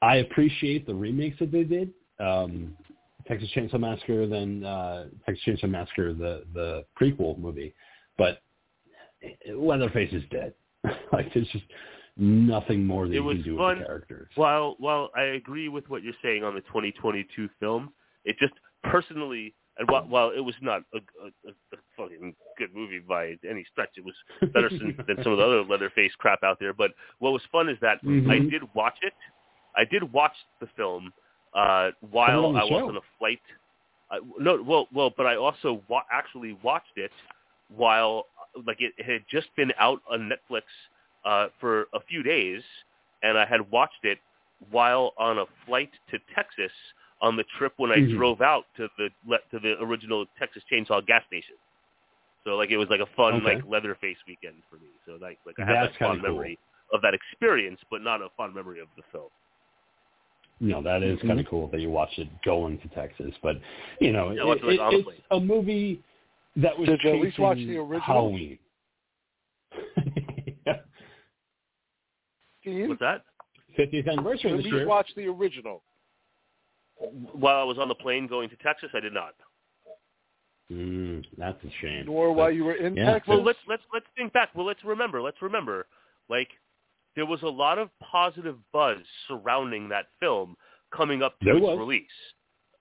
I appreciate the remakes that they did. Um Texas Chainsaw Massacre then uh Texas Chainsaw Massacre the the prequel movie. But Leatherface is dead. like there's just nothing more that It you was can do fun. with the characters. While while I agree with what you're saying on the 2022 film, it just personally, and while, while it was not a, a, a fucking good movie by any stretch, it was better than, than some of the other Leatherface crap out there. But what was fun is that I Mhm. did watch it. I did watch the film uh, while on I was on a flight. I, no, well, well, but I also wa- actually watched it while like it, it had just been out on Netflix uh, for a few days, and I had watched it while on a flight to Texas on the trip when I Mhm. drove out to the le- to the original Texas Chainsaw gas station. So like it was like a fun Okay. like Leatherface weekend for me. So like like I have That's that kinda fond cool. memory of that experience, but not a fond memory of the film. You know, that is Mm-hmm. kind of cool that you watched it going to Texas. But, you know, Yeah, it, it, like, it- on the it's plane. a movie that was Did you at least watch the original? Halloween. Dean, What's that? 50th anniversary at this least watch the original. While I was on the plane going to Texas, I did not. Mm, that's a shame. Nor But- while you were in Yeah. Texas. Well, let's let's let's think back. Well, let's remember. Let's remember. Like there was a lot of positive buzz surrounding that film coming up to There its was. release.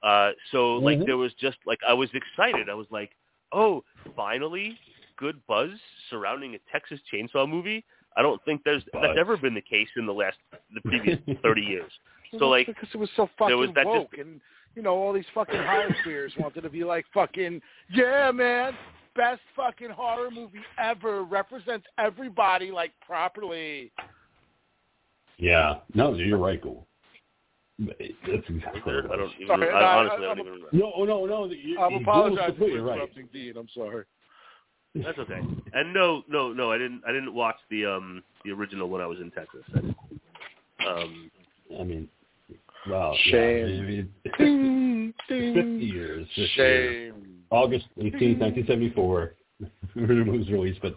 Uh, so like Mhm. there was just like I was excited. I was like, oh, finally, good buzz surrounding a Texas Chainsaw movie. I don't think there's Buzz. that's ever been the case in the last the previous thirty years. So Well, like because it was so there was fucking that woke, and you know all these fucking horror queers wanted to be like fucking yeah, man, best fucking horror movie ever, represents everybody like properly. Yeah. No, you're right, Cool. That's exactly what it I don't even Sorry, I, I- honestly I, I- don't even remember. No, no, no. You, I'm you- Google's apologizing for completely right. interrupting Dean. I'm sorry. That's okay. And no, no, no, I didn't. I didn't watch the um the original when I was in Texas. I, um, I mean, well, Shame. Yeah, mean, Ding, 50 ding. years this year. Shame. August 18th, 1974, when it was released. But,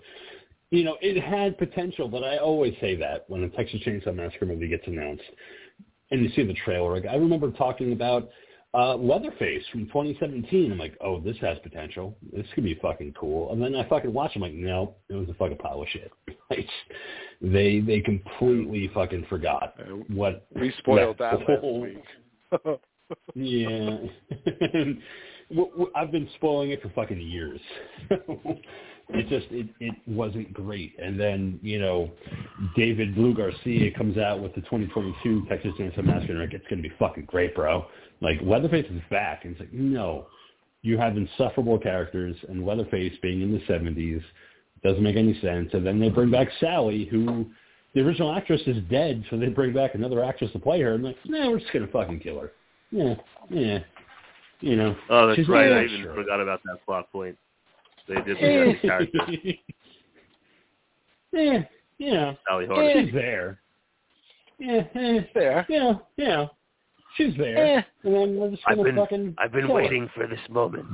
you know, it had potential, but I always say that when a Texas Chainsaw Massacre movie gets announced and you see the trailer. Like, I remember talking about uh, Leatherface from 2017. I'm like, oh, this has potential. This could be fucking cool. And then I fucking watch. I'm like, no, it was a fucking pile of shit. Like, they they completely fucking forgot uh, what We spoiled that last week. yeah. I've been spoiling it for fucking years. it just it it wasn't great. And then you know, David Blue Garcia comes out with the 2022 Texas Chainsaw Massacre, and like, it's gonna be fucking great, bro. Like Leatherface is back, and it's like no, you have insufferable characters, and Leatherface being in the 70s doesn't make any sense. And then they bring back Sally, who the original actress is dead, so they bring back another actress to play her. And like, nah, we're just gonna fucking kill her. Yeah, yeah. You know. oh, that's She's right. I even sure. forgot about that plot point. They did bring back the character yeah, yeah. Sally Hardy. She's there. Yeah, eh, there. yeah, yeah. She's there. Eh. And then we're just I've gonna been fucking I've been kill her. waiting for this moment.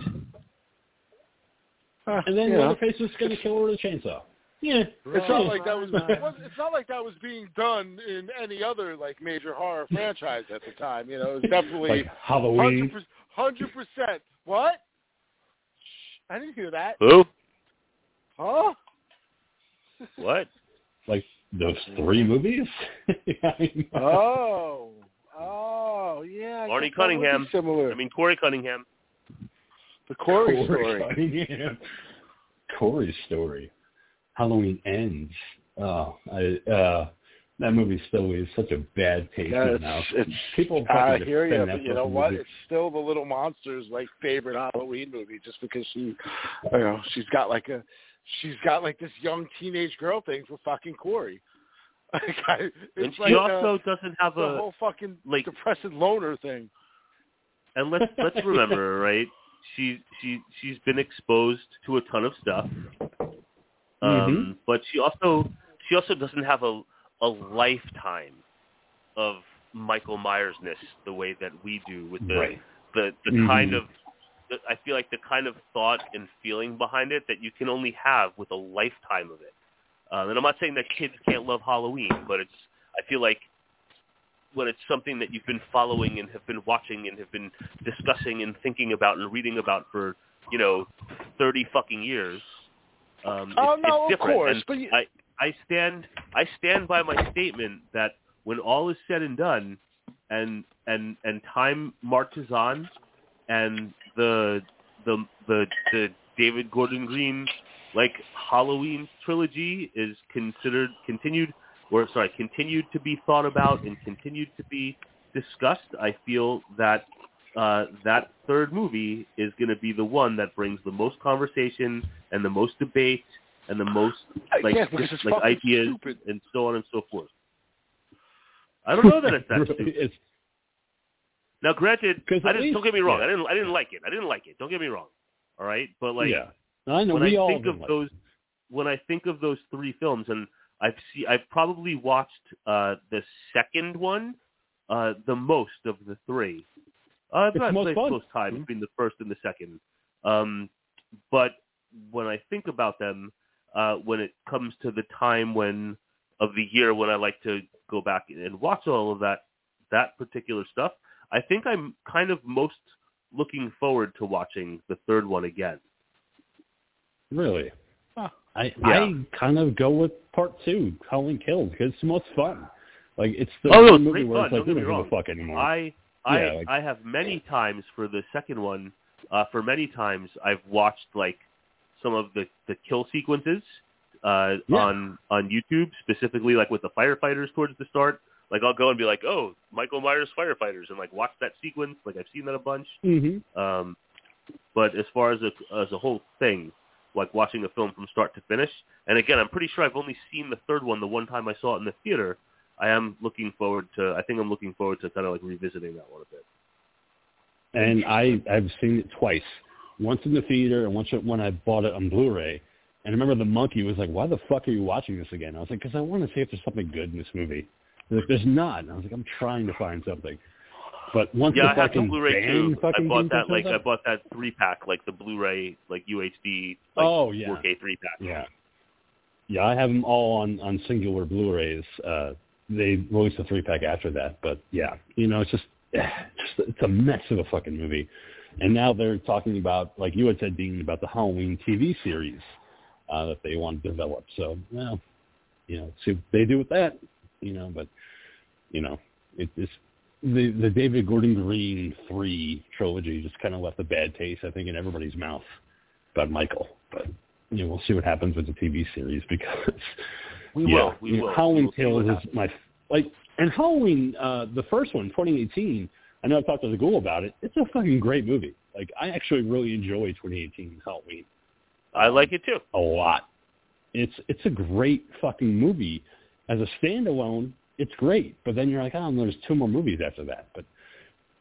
And then you know. Leatherface is gonna kill her with a chainsaw. Yeah. It's not like that was. Wasn't- it's not like that was being done in any other like major horror franchise at the time. You know, it was definitely like Halloween. hundred percent. What? I didn't hear that. Who? Huh? What? Like those three movies. I mean, Oh. Oh, yeah. I Arnie guess that would be Cunningham. Similar. I mean Corey Cunningham. The Corey, Corey story. Cunningham. Corey's story. Halloween ends. Oh, I, uh, that movie still is such a bad taste Yeah, in it's, my mouth. it's People I fucking hear you, but you know what? movie. It's still the Little Monsters like favorite Halloween movie, just because she, you know, she's got like a, she's got like this young teenage girl thing for fucking Corey. Like, I, And it's she like also uh, doesn't have the a whole fucking like- depressing loner thing. and let's let's remember, right? She she she's been exposed to a ton of stuff, um, Mhm. but she also she also doesn't have a a lifetime of Michael Myersness the way that we do with the Right. the the Mhm. kind of the, I feel like the kind of thought and feeling behind it that you can only have with a lifetime of it. Um, and I'm not saying that kids can't love Halloween, but it's I feel like when it's something that you've been following and have been watching and have been discussing and thinking about and reading about for you know thirty fucking years. Um, Oh, it's, no, it's of different. course, And but you- I I stand I stand by my statement that when all is said and done, and and and time marches on, and the the the the David Gordon Green like Halloween trilogy is considered continued or sorry continued to be thought about and continued to be discussed. I feel that uh, that third movie is going to be the one that brings the most conversation and the most debate and the most like yeah, because like ideas stupid. and so on and so forth. I don't know that it's that stupid. It's Now, granted, I didn't. least- don't get me wrong. yeah. I didn't. I didn't like it. I didn't like it. Don't get me wrong. All right, but like, yeah. I know when we I all think didn't of like those when I think of those three films, and I've see I've probably watched uh, the second one uh, the most of the three. Uh, It's not the most like fun. close tie Mhm. between the first and the second. Um, but when I think about them, uh, when it comes to the time when of the year when I like to go back and watch all of that that particular stuff, I think I'm kind of most looking forward to watching the third one again. Really? Huh. I Yeah. I kind of go with part two, Halloween Kills, because it's the most fun. Like it's the Oh, no, it's movie where fun, it's like we don't give a fuck anymore. I I Yeah, like- I have many times for the second one. Uh, for many times, I've watched like some of the the kill sequences uh, Yeah. on on YouTube, specifically like with the firefighters towards the start. Like I'll go and be like, oh, Michael Myers firefighters, and like watch that sequence. Like I've seen that a bunch. mm-hmm. Um, but as far as a as a whole thing, like watching a film from start to finish, and again, I'm pretty sure I've only seen the third one the one time I saw it in the theater. I am looking forward to. I think I'm looking forward to kind of like revisiting that one a bit. And I I've seen it twice. Once in the theater and once when I bought it on Blu-ray. And I remember the monkey was like, "Why the fuck are you watching this again?" I was like, "Because I want to see if there's something good in this movie." Like, "There's not." And I was like, "I'm trying to find something." But once Yeah, the I have the Blu-ray too. I bought that like I bought that three pack, like the Blu-ray, like UHD, like Oh, yeah. 4K three pack. Yeah. Yeah, I have them all on on singular Blu-rays. Uh, they released a three pack after that, but yeah, you know, it's just, just it's a mess of a fucking movie. And now they're talking about, like you had said, Dean, about the Halloween TV series uh, that they want to develop. So, well, you know, see what they do with that, you know. But you know, it, it's the the David Gordon Green three trilogy just kind of left a bad taste, I think, in everybody's mouth about Michael. But you know, we'll see what happens with the TV series because We yeah, will. We you know, will. Halloween We will what is my like, and Halloween, uh, the first one, 2018. I know I talked to the ghoul about it. It's a fucking great movie. Like, I actually really enjoy 2018 Halloween I like it too. a lot. It's it's a great fucking movie. As a standalone, it's great. But then you're like, oh, there's two more movies after that. But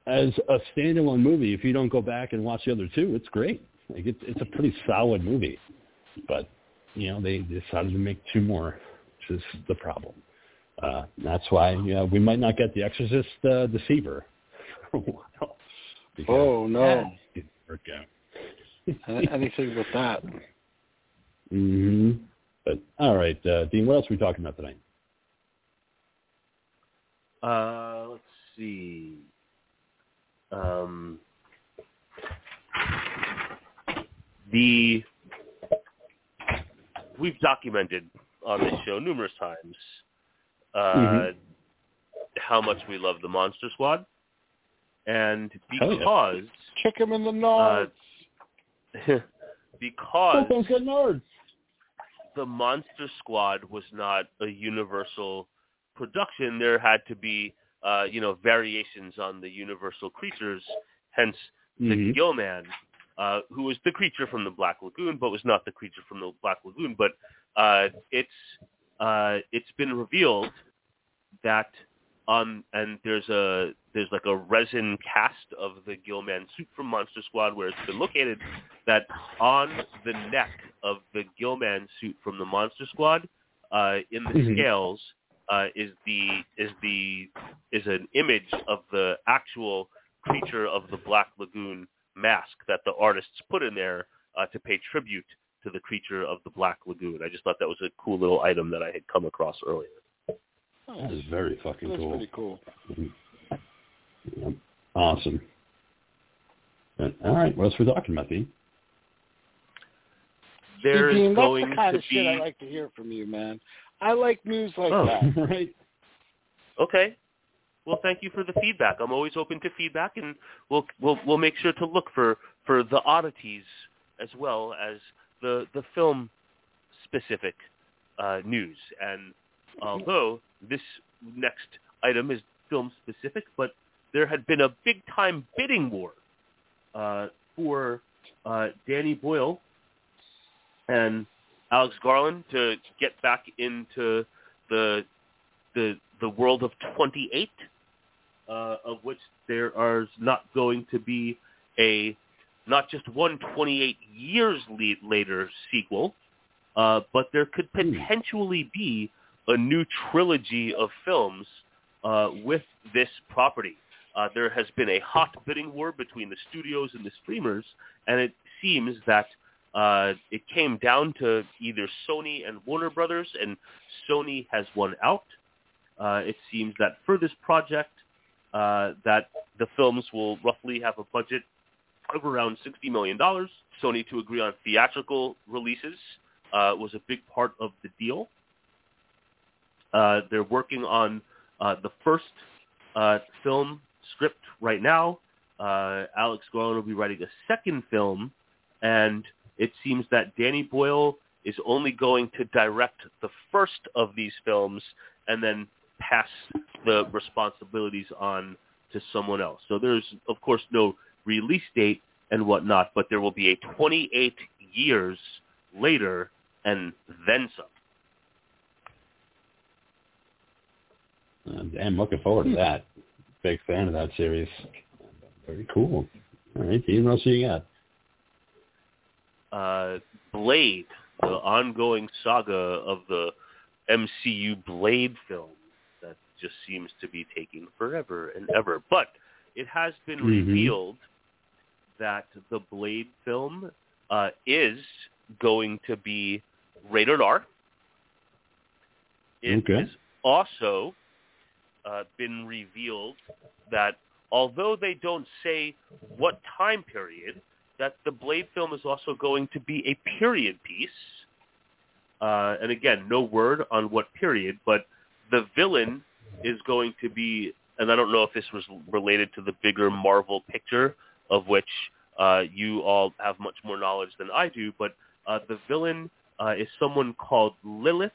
as a standalone movie, if you don't go back and watch the other two, it's great. Like it's it's a pretty solid movie. But you know, they decided to make two more, which is the problem. Uh, that's why you know, we might not get The Exorcist uh, Deceiver for a while. Because Oh no, didn't work out. anything but that. Mm-hmm. But all right, uh, Dean, what else are we talking about tonight? Uh, let's see. Um, the we've documented on this show numerous times uh, Mhm. how much we love the Monster Squad, and Hell yeah. because Kick him in the uh, because Those the Monster Squad was not a universal production. There had to be, uh, you know, variations on the universal creatures. Hence, the Mhm. Man, uh, who was the creature from the Black Lagoon, but was not the creature from the Black Lagoon. But uh, it's uh, it's been revealed that um, and there's a there's like a resin cast of the Gillman suit from Monster Squad where it's been located that on the neck of the Gillman suit from the Monster Squad, uh, in the Mhm. scales, uh, is the is the is an image of the actual creature of the Black Lagoon mask that the artists put in there uh, to pay tribute to the creature of the Black Lagoon. I just thought that was a cool little item that I had come across earlier. That is very fucking That's cool. pretty cool. Yep. Awesome. But, all right, what else are we talking about, Dean? There's Dean, that's the kind to of be shit I like to hear from you, man. I like news like Oh. that. right. Okay. Well, thank you for the feedback. I'm always open to feedback, and we'll we'll we'll make sure to look for for the oddities as well as the the film specific uh, news. And although this next item is film specific, but there had been a big time bidding war uh, for uh, Danny Boyle and Alex Garland to get back into the the the world of 28, uh, of which there are not going to be a not just one 28 years later sequel, uh, but there could Hmm. potentially be a new trilogy of films uh, with this property. Uh, there has been a hot bidding war between the studios and the streamers, and it seems that uh, it came down to either Sony and Warner Brothers, and Sony has won out. Uh, it seems that for this project, uh, that the films will roughly have a budget of around $60 million. Sony to agree on theatrical releases uh, was a big part of the deal. Uh, they're working on uh, the first uh, film script right now. Uh, Alex Garland will be writing a second film, and it seems that Danny Boyle is only going to direct the first of these films and then pass the responsibilities on to someone else. So there's, of course, no release date and whatnot, but there will be a 28 years later and then some. I'm looking forward to that. Big fan of that series. Very cool. All right, else you got? Uh, Blade, the ongoing saga of the MCU Blade film that just seems to be taking forever and ever. But it has been Mhm. revealed that the Blade film uh, is going to be rated R. It Okay. has also uh, been revealed that although they don't say what time period, that the Blade film is also going to be a period piece. Uh, and again, no word on what period, but the villain is going to be, and I don't know if this was related to the bigger Marvel picture, of which uh, you all have much more knowledge than I do, but uh, the villain uh, is someone called Lilith,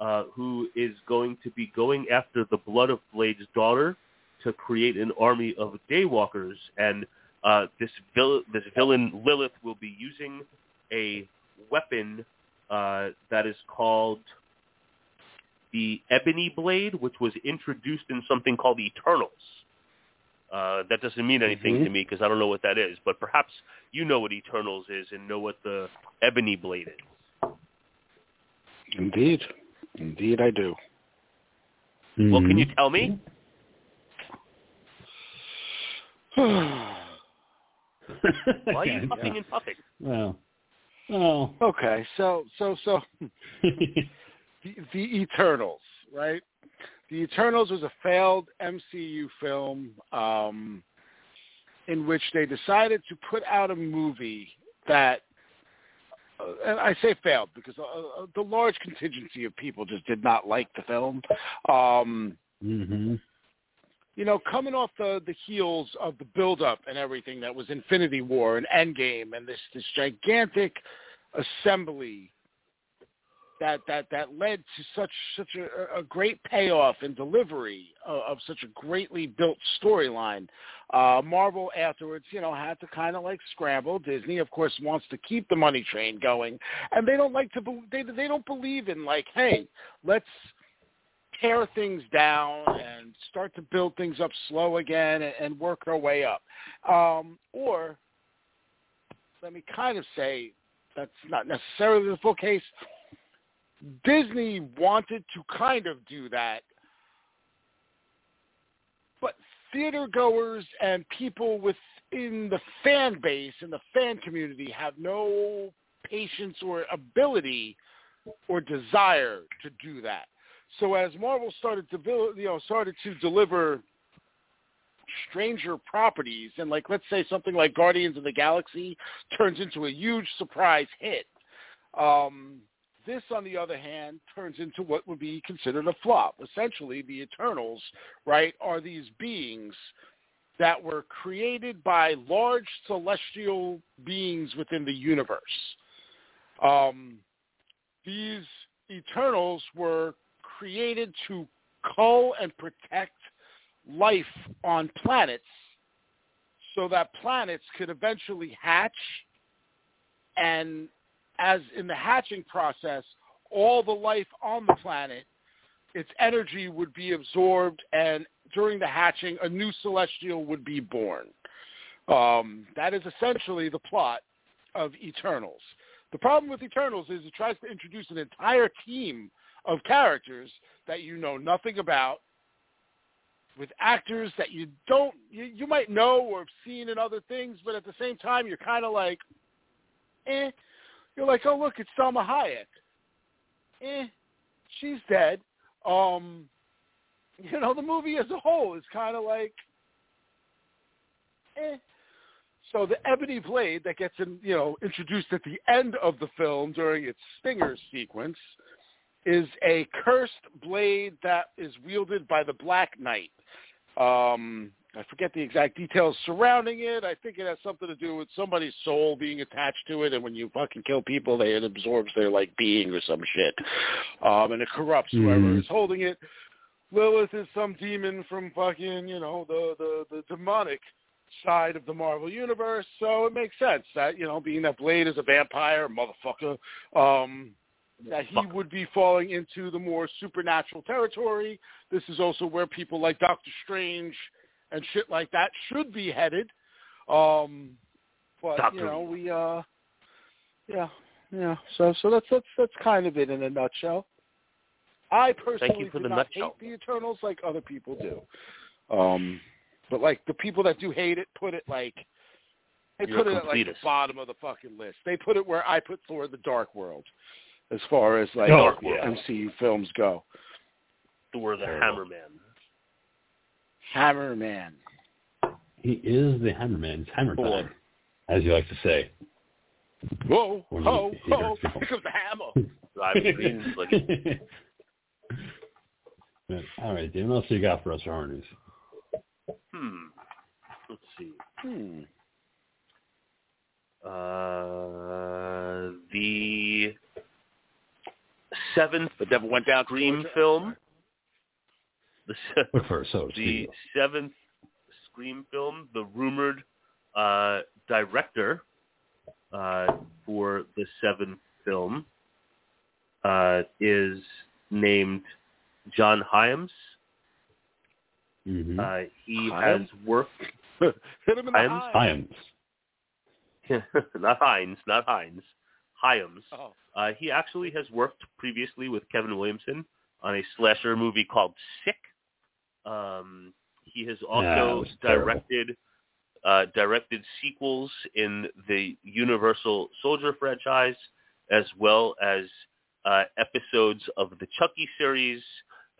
uh, who is going to be going after the blood of Blade's daughter to create an army of daywalkers, and uh, this vil- this villain Lilith will be using a weapon uh, that is called the Ebony Blade, which was introduced in something called Eternals. Uh, that doesn't mean anything Mhm. to me because I don't know what that is, but perhaps you know what Eternals is and know what the Ebony Blade is. Indeed. Indeed, I do. Well, can you Mhm. tell me? Why are you Okay, puffing and puffing? Well, well. okay, so so so the, the Eternals, right? The Eternals was a failed MCU film um, in which they decided to put out a movie that, uh, and I say failed because uh, uh, the large contingency of people just did not like the film. Um, hmm you know, coming off the the heels of the build-up and everything that was Infinity War and Endgame and this this gigantic assembly that that that led to such such a, a great payoff and delivery of, of such a greatly built storyline. Uh, Marvel afterwards, you know, had to kind of like scramble. Disney, of course, wants to keep the money train going, and they don't like to. be- They they don't believe in like, hey, let's tear things down and start to build things up slow again and, and work our way up. Um, or let me kind of say that's not necessarily the full case. Disney wanted to kind of do that, but theater goers and people within the fan base and the fan community have no patience or ability or desire to do that. So as Marvel started to build, you know, started to deliver stranger properties, and like let's say something like Guardians of the Galaxy turns into a huge surprise hit. Um, this, on the other hand, turns into what would be considered a flop. Essentially, the Eternals, right, are these beings that were created by large celestial beings within the universe. Um, these Eternals were created to cull and protect life on planets so that planets could eventually hatch and as in the hatching process all the life on the planet its energy would be absorbed and during the hatching a new celestial would be born Um, that is essentially the plot of Eternals. The problem with Eternals is it tries to introduce an entire team of characters that you know nothing about, with actors that you don't you, you might know or have seen in other things, but at the same time you're kind of like, eh. You're like, oh look, it's Salma Hayek. Eh, she's dead. Um, you know, the movie as a whole is kind of like, eh. So the ebony blade that gets in, you know introduced at the end of the film during its stinger sequence is a cursed blade that is wielded by the Black Knight. Um, I forget the exact details surrounding it. I think it has something to do with somebody's soul being attached to it, and when you fucking kill people, they it absorbs their like being or some shit, um, and it corrupts whoever Mhm. is holding it. Lilith is some demon from fucking you know the the the demonic side of the Marvel universe, so it makes sense that you know being that Blade is a vampire motherfucker, um, that he would be falling into the more supernatural territory. This is also where people like Doctor Strange and shit like that should be headed. Um, but Doctor you know, we uh, yeah, yeah. So so that's that's that's kind of it in a nutshell. I personally for do the not nutshell. hate the Eternals like other people do. Um, but like the people that do hate it put it like they You're put it at like the bottom of the fucking list. They put it where I put Thor: The Dark World, as far as like Oh, yeah. MCU films go. Thor the Hammerman. Hammerman. He is the Hammerman. It's hammer Thor. time, as you like to say. Whoa, When ho, he- he ho! hurts people. Here comes the hammer. Driving green, like Yeah. All right, Dan. What else you got for us for news? hmm. Let's see. Hmm. Uh, the seventh The devil went down. to Scream film. The se- Look for so. the seventh Scream film, the rumored uh, director uh, for the seventh film uh, is named John Hyams. mm-hmm. Uh, he Hyams? has worked, Hit him in the Hyams? eye. Hyams. not Hines, not Hines, Hyams. Oh. Uh, he actually has worked previously with Kevin Williamson on a slasher movie called Sick. Um, he has also was directed uh, directed sequels in the Universal Soldier franchise, as well as uh, episodes of the Chucky series,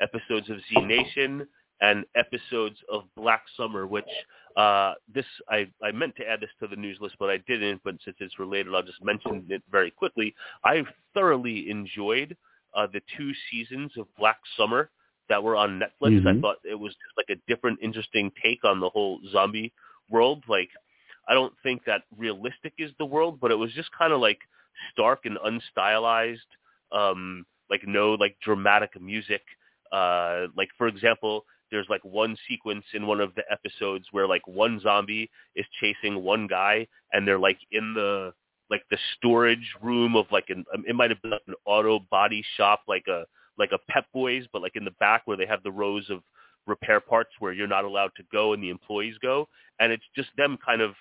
episodes of Z Nation, and episodes of Black Summer. Which uh, this I, I meant to add this to the news list, but I didn't. But since it's related, I'll just mention it very quickly. I thoroughly enjoyed uh, the two seasons of Black Summer that were on Netflix. I Mhm. thought it was just like a different, interesting take on the whole zombie world. Like, I don't think that realistic is the world, but it was just kind of like stark and unstylized. Um, like no like dramatic music. Uh, like for example, there's like one sequence in one of the episodes where like one zombie is chasing one guy, and they're like in the like the storage room of like an um, it might have been like an auto body shop, like a like a Pep Boys, but like in the back where they have the rows of repair parts where you're not allowed to go and the employees go, and it's just them kind of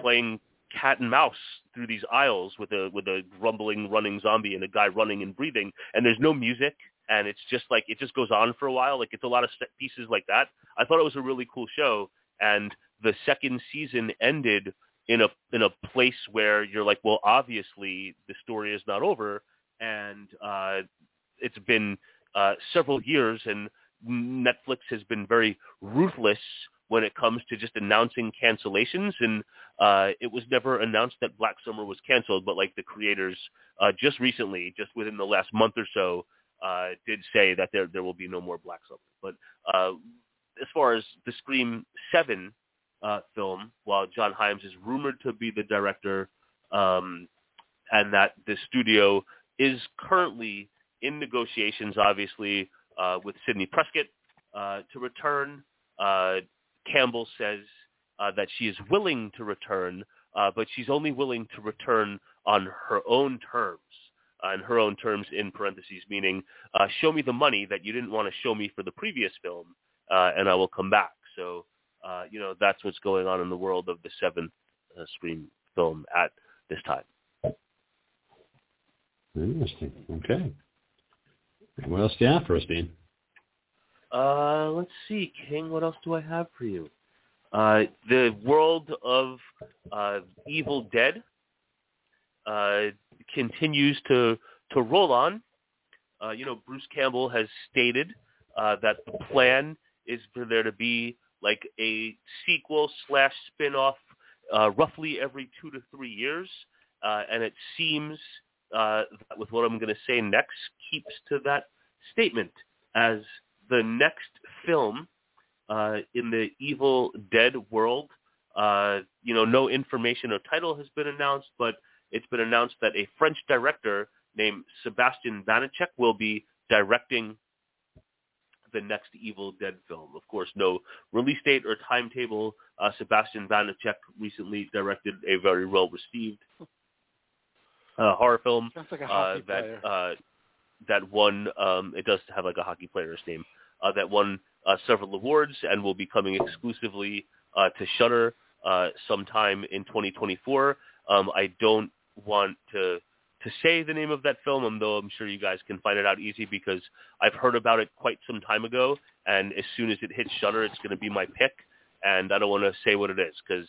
playing cat and mouse through these aisles with a with a grumbling running zombie and a guy running and breathing, and there's no music, and it's just like it just goes on for a while. Like it's a lot of set pieces like that. I thought it was a really cool show, and the second season ended in a in a place where you're like, well, obviously the story is not over, and uh, it's been uh, several years, and Netflix has been very ruthless when it comes to just announcing cancellations, and uh, it was never announced that Black Summer was canceled, but like the creators uh, just recently, just within the last month or so, uh, did say that there there will be no more Black Summer. But uh, as far as the Scream Seven uh, film, while John Hyams is rumored to be the director, um, and that the studio is currently in negotiations, obviously, uh, with Sidney Prescott uh, to return. Uh, Campbell says uh, that she is willing to return, uh, but she's only willing to return on her own terms. And her own terms in parentheses, meaning uh, show me the money that you didn't want to show me for the previous film, uh, and I will come back. So uh, you know, that's what's going on in the world of the seventh uh, Scream film at this time. Interesting. Okay. What else do you have for us, Dean? Uh, let's see, King. What else do I have for you? Uh, the world of uh, Evil Dead continues to to roll on. Uh, you know, Bruce Campbell has stated uh, that the plan is for there to be like a sequel slash spin-off uh, roughly every two to three years, uh, and it seems uh, that with what I'm going to say next keeps to that statement as the next film uh, in the Evil Dead world. Uh, you know, no information or title has been announced, but it's been announced that a French director named Sebastian Vaniček will be directing the next Evil Dead film. Of course, no release date or timetable. Uh, Sebastian Vaniček recently directed a very well-received uh, horror film like uh, that uh, that won. Um, it does have like a hockey player's name uh, that won uh, several awards and will be coming exclusively uh, to Shudder uh, sometime in 2024. Um, I don't want to to say the name of that film, though I'm sure you guys can find it out easy because I've heard about it quite some time ago, and as soon as it hits Shudder, it's going to be my pick. And I don't want to say what it is because,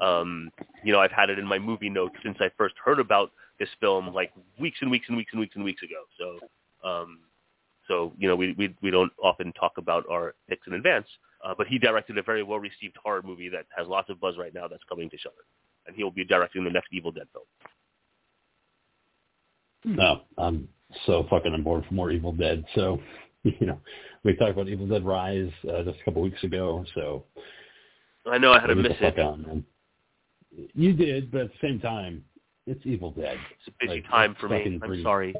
um, you know, I've had it in my movie notes since I first heard about this film, like weeks and weeks and weeks and weeks and weeks ago. So, um, so you know, we we we don't often talk about our picks in advance. Uh, but he directed a very well received horror movie that has lots of buzz right now that's coming to Shudder, and he will be directing the next Evil Dead film. No, I'm so fucking on board for more Evil Dead. So, you know, we talked about Evil Dead Rise uh, just a couple weeks ago. So I know I had to miss it. on. You did, but at the same time, it's Evil Dead. It's a busy Like, time for me. I'm sorry.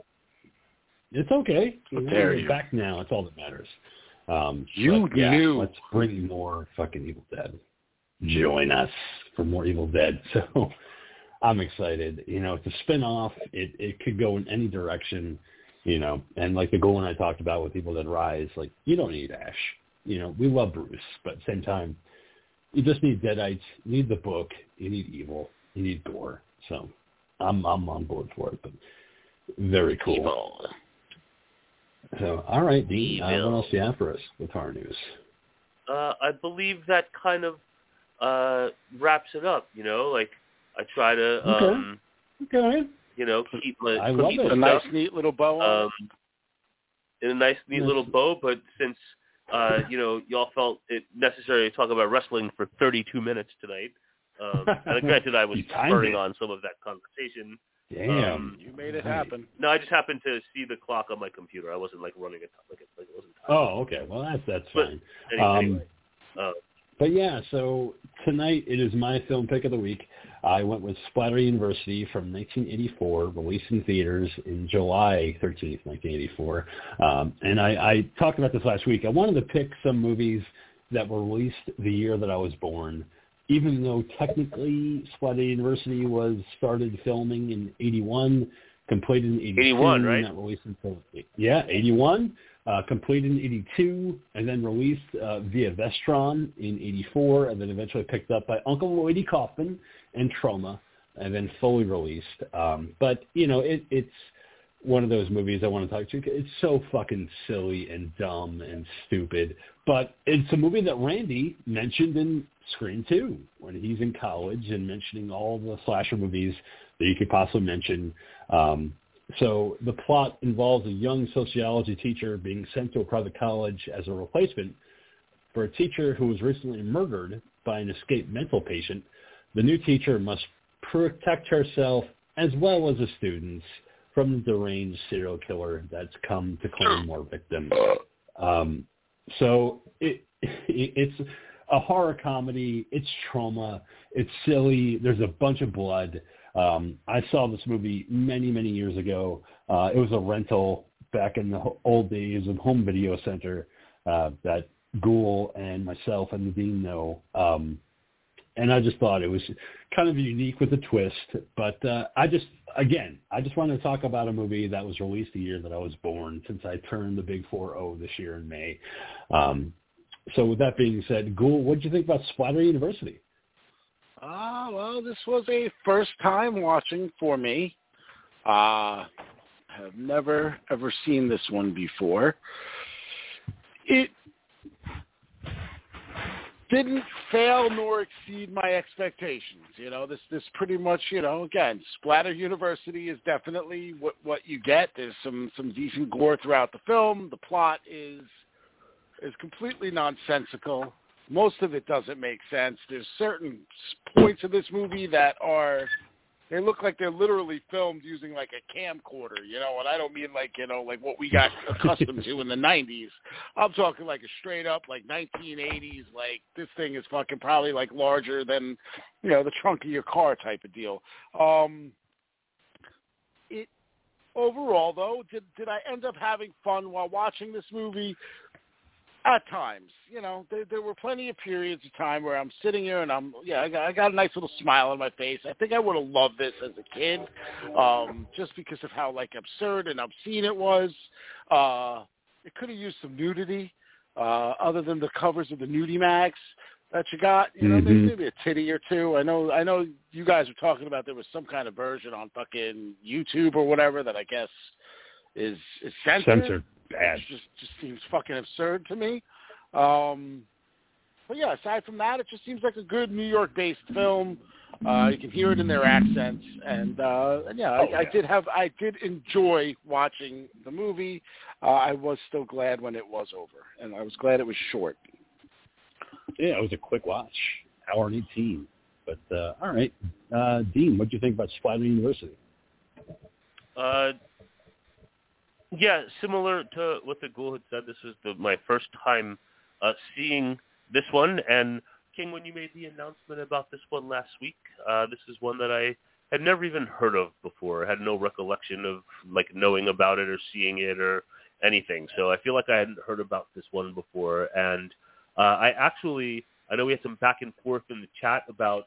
It's okay. dare We're you. back now. It's all that matters. Um, You yeah, knew. Let's bring more fucking Evil Dead. Join us for more Evil Dead. So I'm excited. You know, it's a spin-off. It it could go in any direction. You know, and like the goal I talked about with people that Rise, like you don't need Ash. You know, we love Bruce, but at the same time, you just need Deadites. You need the book. You need evil. You need gore. So I'm I'm on board for it. But very cool. Evil. So, all right, Dean, uh, what else do you have for us with our news? Uh, I believe that kind of uh, wraps it up. You know, like I try to, um, Okay. you know, keep my I keep love it. a nice, neat little bow on um, in a nice, neat Yes. little bow. But since uh, you know, y'all felt it necessary to talk about wrestling for 32 minutes tonight. Um, and granted, I was You spurring on some of that conversation. Damn. Um. You made it Right. happen. No, I just happened to see the clock on my computer. I wasn't like running it like it, like it wasn't. timed. oh, okay. Well, that's that's But- fine. Any- um, anyway, uh, But yeah, so tonight it is my film pick of the week. I went with Splatter University from 1984, released in theaters in July 13th, 1984. Um, and I, I talked about this last week. I wanted to pick some movies that were released the year that I was born, even though technically Splatter University was started filming in 81, completed in 82, 81, right? not released until yeah, 81 uh, completed in 82, and then released uh, via Vestron in 84, and then eventually picked up by Uncle Lloydie Kaufman and Troma, and then fully released. Um, but, you know, it, it's one of those movies I want to talk to. It's so fucking silly and dumb and stupid, but it's a movie that Randy mentioned in Scream 2 when he's in college and mentioning all the slasher movies that you could possibly mention. Um, so the plot involves a young sociology teacher being sent to a private college as a replacement for a teacher who was recently murdered by an escaped mental patient. The new teacher must protect herself as well as the students from the deranged serial killer that's come to claim more victims. Um, so it, it it's a horror comedy. It's Troma. It's silly. There's a bunch of blood. Um, I saw this movie many, many years ago. Uh, it was a rental back in the old days of Home Video Center uh, that Ghoul and myself and the dean know. Um, and I just thought it was kind of unique with a twist. But uh, I just, again, I just wanted to talk about a movie that was released the year that I was born, since I turned the big 4-0 this year in May. Um, so with that being said, Ghoul, what did you think about Splatter University? Ah, uh, well, this was a first time watching for me. Uh, have never ever seen this one before. It didn't fail nor exceed my expectations. You know, this this pretty much, you know, again, Splatter University is definitely what what you get. There's some some decent gore throughout the film. The plot is is completely nonsensical. Most of it doesn't make sense. There's certain points of this movie that are they look like they're literally filmed using like a camcorder, you know, and I don't mean like, you know, like what we got accustomed to in the 90s. I'm talking like a straight up like 1980s, like this thing is fucking probably like larger than, you know, the trunk of your car type of deal. Um it overall though, did did I end up having fun while watching this movie? At times, you know, there, there were plenty of periods of time where I'm sitting here and I'm, yeah, I got, I got a nice little smile on my face. I think I would have loved this as a kid, um, just because of how like absurd and obscene it was. Uh, it could have used some nudity, uh, other than the covers of the nudie mags that you got. You know, Mhm. maybe a titty or two. I know, I know, you guys were talking about there was some kind of version on fucking YouTube or whatever that I guess is is censored. Censored. Bad. It just just seems fucking absurd to me. Um, but yeah, aside from that, it just seems like a good New York-based film. Uh, you can hear it in their accents, and, uh, and yeah, I, I did have I did enjoy watching the movie. Uh, I was still glad when it was over, and I was glad it was short. Yeah, it was a quick watch, hour and eighteen. But uh, all right, uh, Dean, what do you think about Splatter University? Uh, yeah, similar to what the ghoul had said, this was the, my first time uh, seeing this one. And King, when you made the announcement about this one last week, uh, this is one that I had never even heard of before. I had no recollection of like knowing about it or seeing it or anything. So I feel like I hadn't heard about this one before. And uh, I actually, I know we had some back and forth in the chat about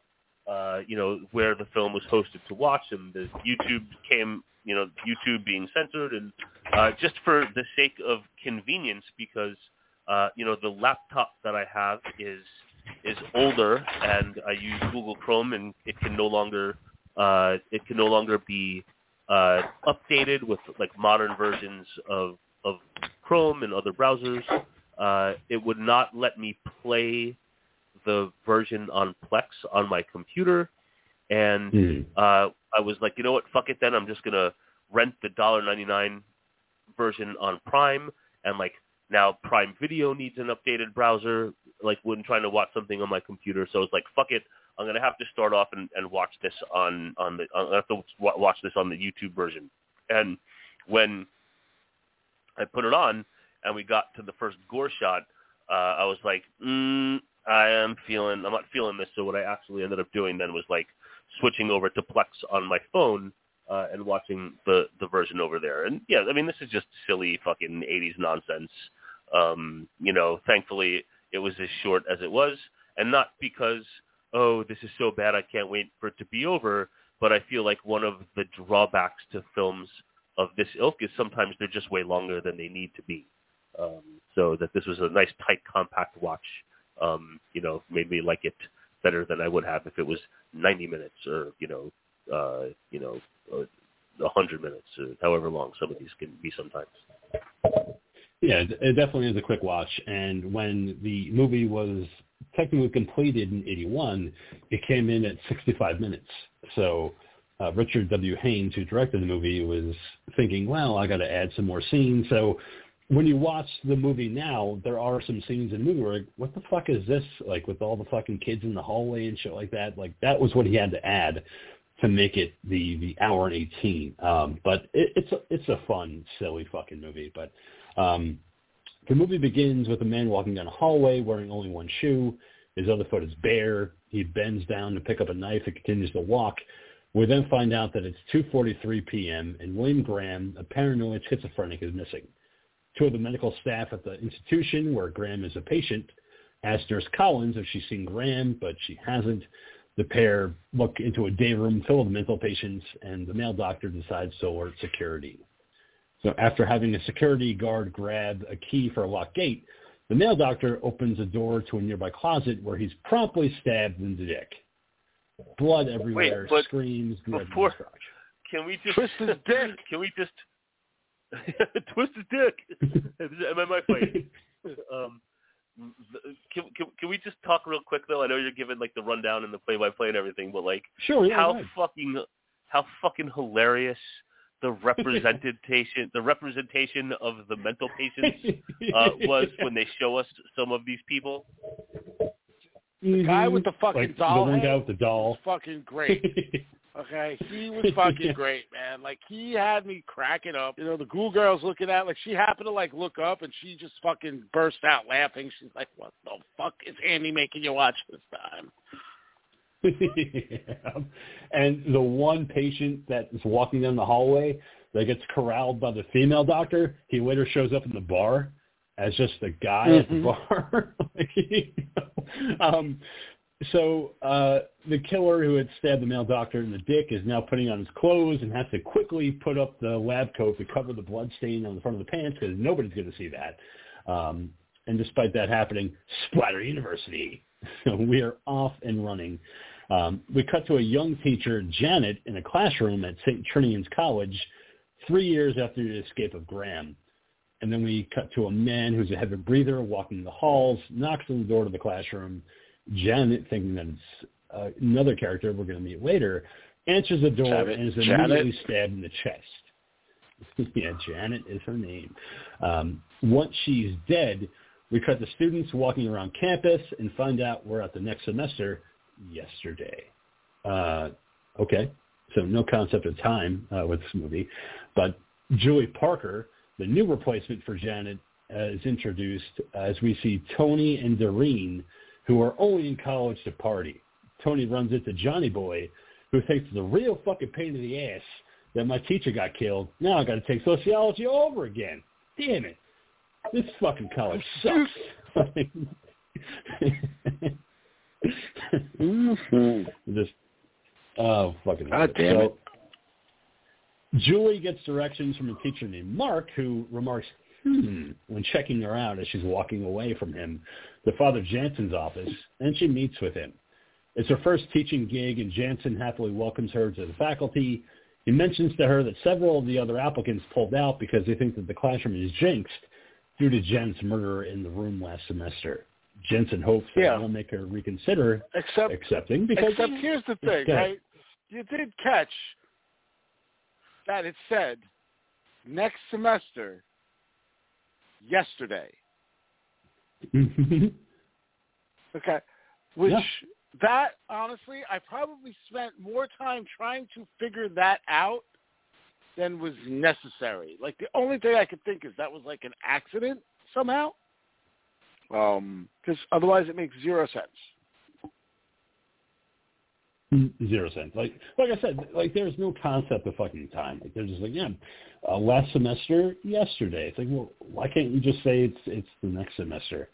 uh, you know, where the film was hosted to watch, and the YouTube came, you know, YouTube being censored, and uh, just for the sake of convenience, because uh, you know the laptop that I have is is older, and I use Google Chrome, and it can no longer uh, it can no longer be uh, updated with like modern versions of of Chrome and other browsers. Uh, it would not let me play the version on Plex on my computer, and Hmm. uh, I was like, you know what, fuck it then. I'm just gonna rent the dollar ninety nine version on Prime, and like now Prime Video needs an updated browser, like when trying to watch something on my computer. So it's like, fuck it. I'm gonna have to start off and, and watch this on on the. I have to watch this on the YouTube version. And when I put it on and we got to the first gore shot, uh, I was like, mm, I am feeling, I'm not feeling this. So what I actually ended up doing then was like switching over to Plex on my phone uh, and watching the the version over there. And yeah, I mean, this is just silly fucking 80s nonsense. Um, you know, thankfully it was as short as it was, and not because oh this is so bad I can't wait for it to be over. But I feel like one of the drawbacks to films of this ilk is sometimes they're just way longer than they need to be. Um, so that this was a nice tight compact watch, um, you know, made me like it better than I would have if it was 90 minutes or you know, uh, you know, uh, 100 minutes or however long some of these can be sometimes. Yeah, it it definitely is a quick watch. And when the movie was technically completed in 81, it came in at 65 minutes. So uh, Richard W. Haines, who directed the movie, was thinking, well, I got to add some more scenes. So when you watch the movie now, there are some scenes in the movie where, like, what the fuck is this? Like with all the fucking kids in the hallway and shit like that. Like that was what he had to add to make it the the hour and 18. Um, but it, it's a, it's a fun, silly fucking movie. But um, the movie begins with a man walking down a hallway wearing only one shoe. His other foot is bare. He bends down to pick up a knife and continues to walk. We then find out that it's 2.43 p.m. and William Graham, a paranoid schizophrenic, is missing. Two of the medical staff at the institution where Graham is a patient ask Nurse Collins if she's seen Graham, but she hasn't. The pair look into a day room full of mental patients, and the male doctor decides to alert security. So after having a security guard grab a key for a locked gate, The male doctor opens a door to a nearby closet where he's promptly stabbed in the dick. Blood everywhere, but screams, dread before- Can we just Twist his dick. Can we just twist his dick? Am I my fight? um, can, can can we just talk real quick though? I know you're giving like the rundown and the play-by-play and everything, but like Sure, yeah, how right. fucking how fucking hilarious the representation the representation of the mental patients uh, was when they show us some of these people. The guy with the fucking like, doll The one guy with the doll. was fucking great. Okay, he was fucking great, man. Like he had me cracking up. You know, the ghoul girl's looking at like she happened to like look up and she just fucking burst out laughing. She's like, "What the fuck is Andy making you watch this time?" Yeah. And the one patient that is walking down the hallway that gets corralled by the female doctor, he later shows up in the bar as just a guy at the Mhm. bar. Like, you know. um, so uh, the killer who had stabbed the male doctor in the dick is now putting on his clothes and has to quickly put up the lab coat to cover the blood stain on the front of the pants because nobody's going to see that. Um, and despite that happening, Splatter University. So we are off and running. Um, we cut to a young teacher, Janet, in a classroom at St. Trinian's College three years after the escape of Graham. And then we cut to a man who's a heavy breather walking the halls, knocks on the door to the classroom. Janet, thinking that it's uh, another character we're going to meet later, answers the door Janet- and is Janet? immediately stabbed in the chest. yeah, Janet is her name. Um, once she's dead, we cut the students walking around campus and find out we're at the next semester yesterday. Uh, okay, so no concept of time uh, with this movie, but Julie Parker, the new replacement for Janet, uh, is introduced as we see Tony and Doreen, who are only in college to party. Tony runs into Johnny Boy, who thinks it's a real fucking pain in the ass that my teacher got killed. Now I got to take sociology over again. Damn it! This fucking college sucks. Just oh fucking. God damn so, it. Julie gets directions from a teacher named Mark, who remarks, "Hmm," when checking her out as she's walking away from him to Father Jansen's office, and she meets with him. It's her first teaching gig, and Jansen happily welcomes her to the faculty. He mentions to her that several of the other applicants pulled out because they think that the classroom is jinxed due to Jen's murder in the room last semester. Jensen hopes that Yeah. will make her reconsider Except, accepting because except here's the thing, right? You did catch that it said next semester yesterday. Okay. Which Yeah. that honestly, I probably spent more time trying to figure that out than was necessary. Like the only thing I could think is that was like an accident somehow. Um, because otherwise it makes zero sense. Zero sense. Like like I said, like there's no concept of fucking time. Like they're just like, yeah, uh, last semester, yesterday. It's like, well, why can't you just say it's it's the next semester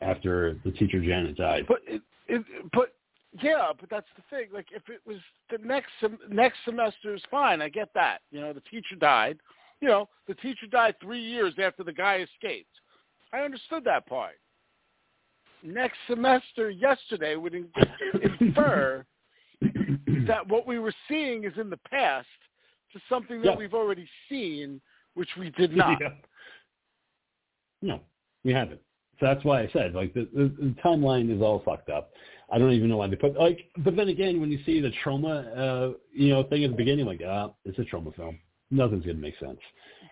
after the teacher Janet died? But it, it, but yeah, but that's the thing. Like if it was the next sem- next semester is fine. I get that. You know, the teacher died. You know, the teacher died three years after the guy escaped. I understood that part. Next semester, yesterday would in- infer that what we were seeing is in the past to something that Yeah. we've already seen, which we did not. Yeah. No, we haven't. So that's why I said like the, the, the timeline is all fucked up. I don't even know why they put like. But then again, when you see the Troma, uh, you know, thing at the beginning, like ah, it's a Troma film. Nothing's gonna make sense.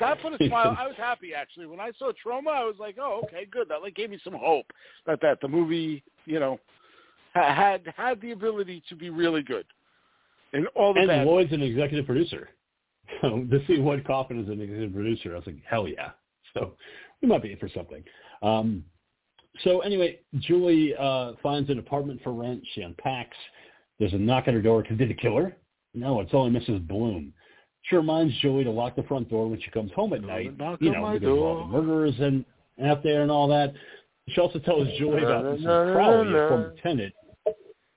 That put a smile. I was happy actually when I saw Troma. I was like, oh, okay, good. That like gave me some hope that that the movie, you know, had had the ability to be really good. And all the And bad. Lloyd's an executive producer. So to see Lloyd Kaufman as an executive producer, I was like, hell yeah. So we might be in for something. Um, so anyway, Julie uh, finds an apartment for rent. She unpacks. There's a knock at her door. Did the killer? No, it's only Mrs. Bloom. She reminds Julie to lock the front door when she comes home at night. knock You on know, my because of all the door. murderers and out there and all that. She also tells Julie about Mrs. Crowley, a former tenant,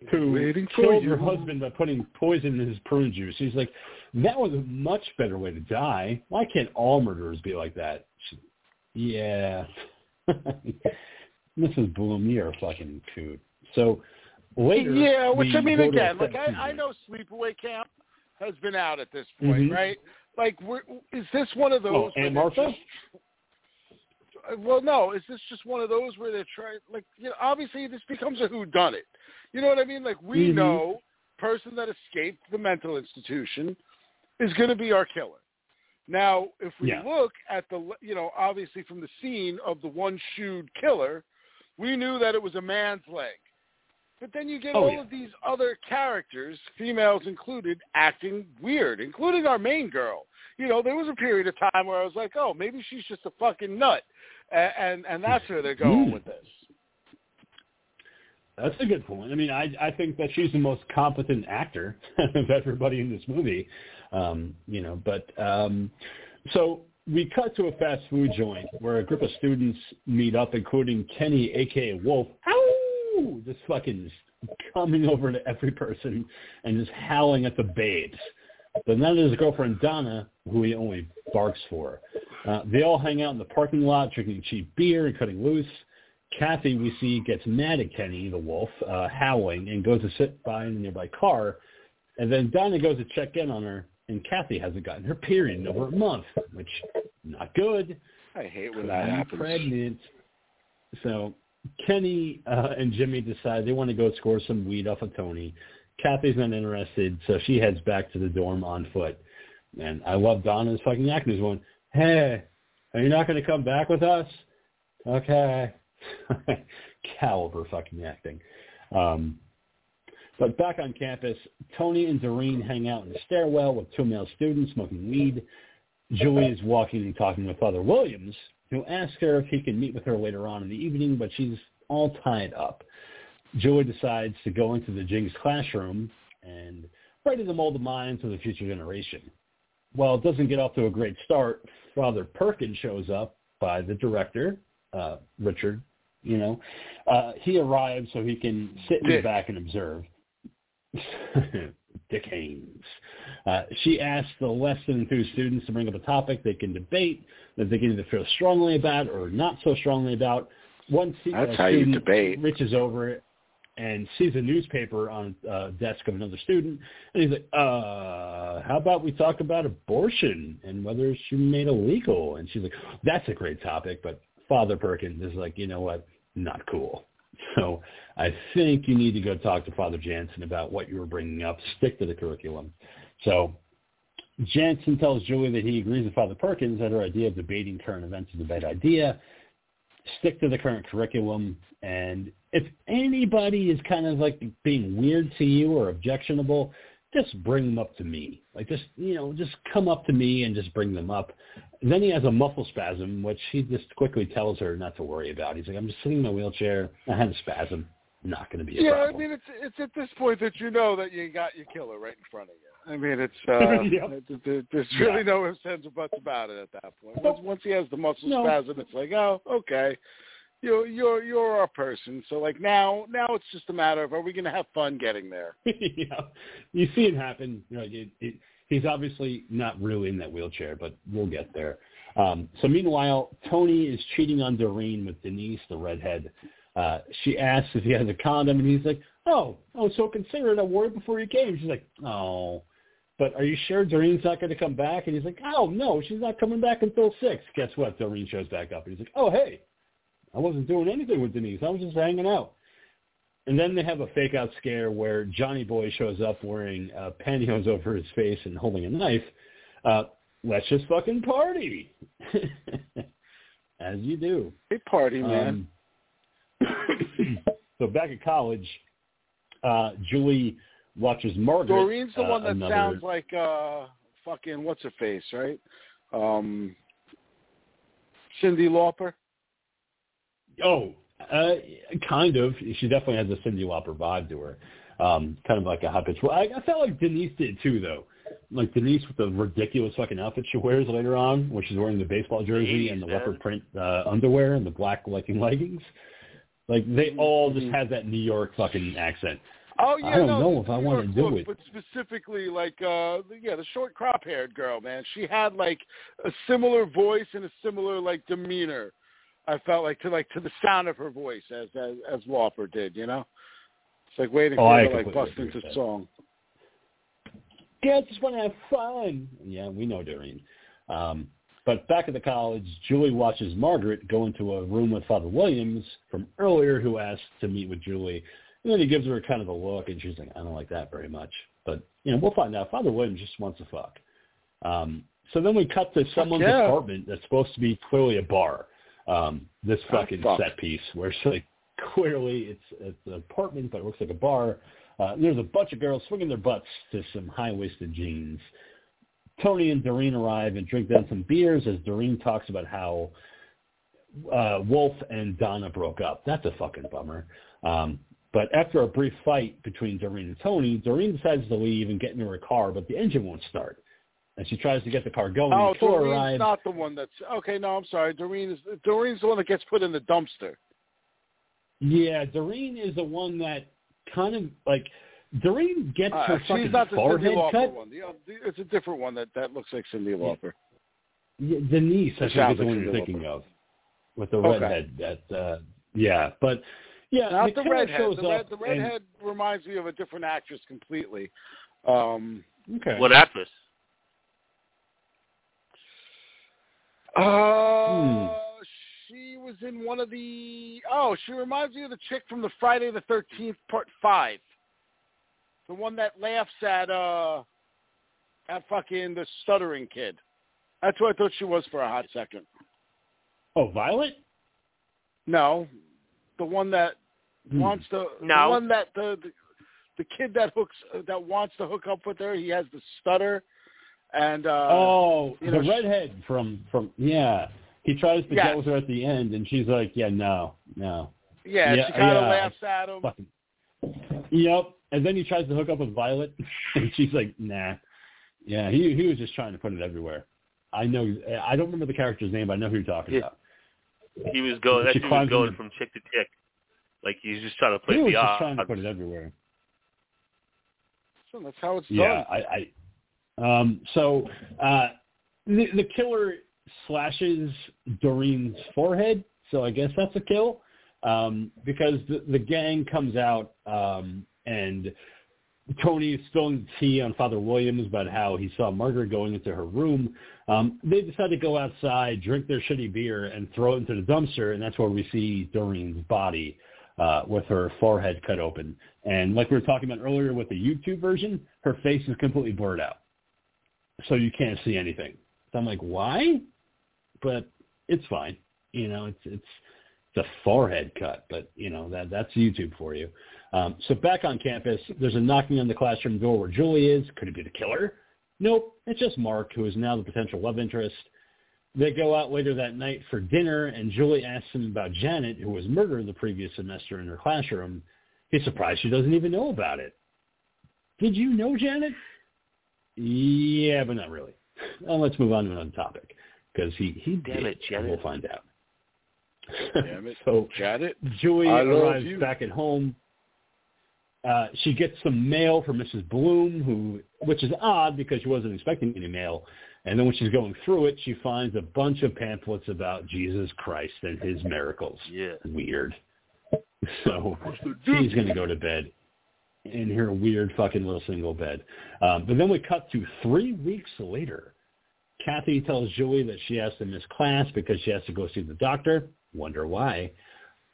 who Waiting killed her husband by putting poison in his prune juice. He's like, that was a much better way to die. Why can't all murderers be like that? She, yeah. Mrs. Bloom, you're a fucking coot. So later, yeah, which I mean, again, like I, I know Sleepaway Camp has been out at this point, Mhm. right? Like, we're, is this one of those? Oh, where Martha? just- well, no. Is this just one of those where they're trying? Like, you know, obviously this becomes a who done it. You know what I mean? Like, we Mhm. know person that escaped the mental institution is going to be our killer. Now, if we Yeah. look at the, you know, obviously from the scene of the one-shoed killer, we knew that it was a man's leg. But then you get Oh, all yeah. of these other characters, females included, acting weird, including our main girl. You know, there was a period of time where I was like, oh, maybe she's just a fucking nut. And, and, and that's where they're going Mm. with this. That's a good point. I mean, I I think that she's the most competent actor of everybody in this movie. Um, you know, but um, so we cut to a fast food joint where a group of students meet up, including Kenny, aka Wolf. Ow! Just fucking coming over to every person and just howling at the babes. But then there's his girlfriend Donna, who he only barks for. Uh, they all hang out in the parking lot, drinking cheap beer and cutting loose. Kathy, we see, gets mad at Kenny, the wolf, uh, howling, and goes to sit by in a nearby car. And then Donna goes to check in on her, and Kathy hasn't gotten her period in over a month, which not good. I hate when that happens. Pregnant. So Kenny uh, and Jimmy decide they want to go score some weed off of Tony. Kathy's not interested, so she heads back to the dorm on foot. And I love Donna's fucking acting. She's going, hey, are you not going to come back with us? Okay. Caliber fucking acting. Um, but back on campus, Tony and Doreen hang out in the stairwell with two male students smoking weed. Julie is walking and talking with Father Williams, who asks her if he can meet with her later on in the evening, but she's all tied up. Julie decides to go into the Jinx classroom and ready to mold the minds of the future generation. While it doesn't get off to a great start, Father Perkins shows up by the director, uh, Richard, you know. Uh, he arrives so he can sit in the back and observe. Dick Haines. Uh, she asks the less than enthused students to bring up a topic they can debate, that they can either feel strongly about or not so strongly about. One se- That's how you student debate. reaches over and sees a newspaper on uh, desk of another student, and he's like, uh, how about we talk about abortion and whether it should be made illegal? And she's like, that's a great topic, but Father Perkins is like, you know what, not cool. So I think you need to go talk to Father Jansen about what you were bringing up. Stick to the curriculum. So Jansen tells Julie that he agrees with Father Perkins that her idea of debating current events is a bad idea. Stick to the current curriculum. And if anybody is kind of like being weird to you or objectionable, just bring them up to me. Like just, you know, just come up to me and just bring them up. And then he has a muscle spasm, which he just quickly tells her not to worry about. He's like, I'm just sitting in my wheelchair. I had a spasm. Not going to be a Yeah, problem. I mean it's it's at this point that you know that you got your killer right in front of you. I mean it's uh, Yep. th- th- there's really no ifs ands or buts about it at that point. Once once he has the muscle No. spasm, it's like oh okay, you're you're you're our person. So like now now it's just a matter of are we going to have fun getting there? you know, you see it happen. You know, it, it, he's obviously not really in that wheelchair, but we'll get there. Um, so meanwhile, Tony is cheating on Doreen with Denise, the redhead. Uh, she asks if he has a condom, and he's like, "Oh, oh, so considerate. I wore it before you came." She's like, "Oh." But are you sure Doreen's not going to come back? And he's like, oh, no, she's not coming back until 6. Guess what? Doreen shows back up. And he's like, oh, hey, I wasn't doing anything with Denise. I was just hanging out. And then they have a fake out scare where Johnny Boy shows up wearing uh, pantyhose over his face and holding a knife. Uh, let's just fucking party. As you do. Big party, man. Um, so back at college, uh, Julie watches Margaret. Doreen's the uh, one that another- sounds like uh fucking what's her face, right? Um Cyndi Lauper. Oh, uh, kind of. She definitely has a Cyndi Lauper vibe to her. Um, kind of like a hot bitch. Well, I, I felt like Denise did too, though. Like Denise with the ridiculous fucking outfit she wears later on, where she's wearing the baseball jersey and the Jeez, leopard print uh, underwear and the black legging leggings. Like they all just have that New York fucking accent. Oh yeah, I don't no, know if I wanna do look, it. But specifically, like, uh yeah, the short crop haired girl, man. She had like a similar voice and a similar like demeanor. I felt like to like to the sound of her voice as as, as Lauper did, you know. It's like waiting Oh, for I her to like bust into song. Yeah, I just want to have fun. Yeah, we know Doreen. Um, but back at the college, Julie watches Margaret go into a room with Father Williams from earlier who asked to meet with Julie. And then he gives her kind of a look, and she's like, I don't like that very much. But, you know, we'll find out. Father Williams just wants to fuck. Um, so then we cut to someone's yeah. apartment that's supposed to be clearly a bar. Um, this Ah, fucking fuck. set piece where it's like clearly it's, it's an apartment, but it looks like a bar. Uh, there's a bunch of girls swinging their butts to some high-waisted jeans. Tony and Doreen arrive and drink down some beers as Doreen talks about how uh, Wolf and Donna broke up. That's a fucking bummer. Um, but after a brief fight between Doreen and Tony, Doreen decides to leave and get into her car, but the engine won't start. And she tries to get the car going. Oh, Doreen's arrives. not the one that's okay. No, I'm sorry. Doreen is Doreen's the one that gets put in the dumpster. Yeah, Doreen is the one that kind of like Doreen gets Uh, her fucking not the forehead Lauper cut. one. Uh, the- it's a different one that that looks like Cyndi Lauper. Yeah, Denise, I think, is the one you're thinking of, with the Okay. redhead. That uh, yeah, but yeah, Not the killer redhead. shows The, red, up the and- redhead reminds me of a different actress completely. Um, okay. What actress? uh, she was in one of the. Oh, she reminds me of the chick from the Friday the Thirteenth Part Five. The one that laughs at uh, at fucking the stuttering kid. That's who I thought she was for a hot second. Oh, Violet. No, the one that Hmm. Wants to. No. The one that the, the the kid that hooks that wants to hook up with her. He has the stutter, and uh, oh, you the know, she- redhead from from yeah. He tries to Yes. get with her at the end, and she's like, "Yeah, no, no, yeah, yeah, she kind of yeah. laughs at him. fucking." Yep. And then he tries to hook up with Violet, and she's like, "Nah." Yeah, he he was just trying to put it everywhere. I know. I don't remember the character's name, but I know who you're talking Yeah. about. He was going. That She dude was going in- from chick to chick. Like he's just trying to play he was the just odds. trying to put it everywhere. So that's how it's Yeah, done. I, I um so uh the the killer slashes Doreen's forehead, so I guess that's a kill. Um because the the gang comes out um and Tony is spilling tea on Father Williams about how he saw Margaret going into her room. Um, they decide to go outside, drink their shitty beer, and throw it into the dumpster, and that's where we see Doreen's body uh, with her forehead cut open. And like we were talking about earlier with the YouTube version, her face is completely blurred out, so you can't see anything. So I'm like, why? But it's fine. You know, it's it's a forehead cut, but you know that that's YouTube for you. Um, so back on campus, there's a knocking on the classroom door where Julie is. Could it be the killer? Nope, it's just Mark, who is now the potential love interest. They go out later that night for dinner, and Julie asks him about Janet, who was murdered the previous semester in her classroom. He's surprised she doesn't even know about it. Did you know Janet? Yeah, but not really. Well, let's move on to another topic because he he Damn did. it, and Janet. We'll find out. Damn it. so Janet. Julie I arrives you. back at home. Uh, she gets some mail from Mrs. Bloom, who, which is odd because she wasn't expecting any mail. And then when she's going through it, she finds a bunch of pamphlets about Jesus Christ and his miracles. Yeah. Weird. So she's going to go to bed in her weird fucking little single bed. Um, but then we cut to three weeks later. Kathy tells Julie that she has to miss class because she has to go see the doctor. Wonder why.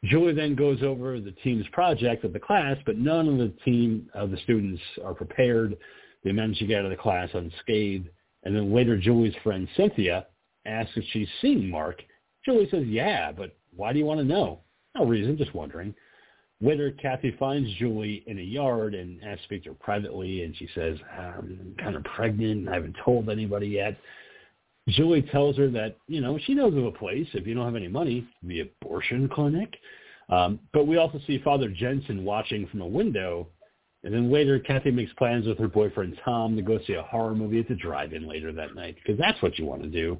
Julie then goes over the team's project of the class, but none of the team of the students are prepared. They manage to get out of the class unscathed. And then later, Julie's friend Cynthia asks if she's seen Mark. Julie says, yeah, but why do you want to know? No reason, just wondering. Later, Kathy finds Julie in a yard and asks to speak to her privately, and she says, I'm kind of pregnant and I haven't told anybody yet. Julie tells her that, you know, she knows of a place, if you don't have any money, the abortion clinic. Um, but we also see Father Jensen watching from a window. And then later, Kathy makes plans with her boyfriend Tom to go see a horror movie at the drive-in later that night, because that's what you want to do.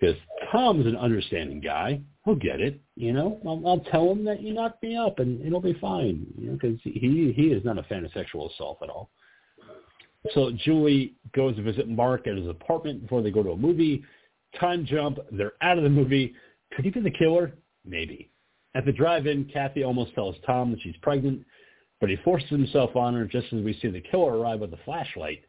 Because Tom's an understanding guy. He'll get it, you know. I'll, I'll tell him that you knocked me up, and it'll be fine, you know, because he, he is not a fan of sexual assault at all. So Julie goes to visit Mark at his apartment before they go to a movie. Time jump. They're out of the movie. Could he be the killer? Maybe. At the drive-in, Kathy almost tells Tom that she's pregnant, but he forces himself on her just as we see the killer arrive with a flashlight.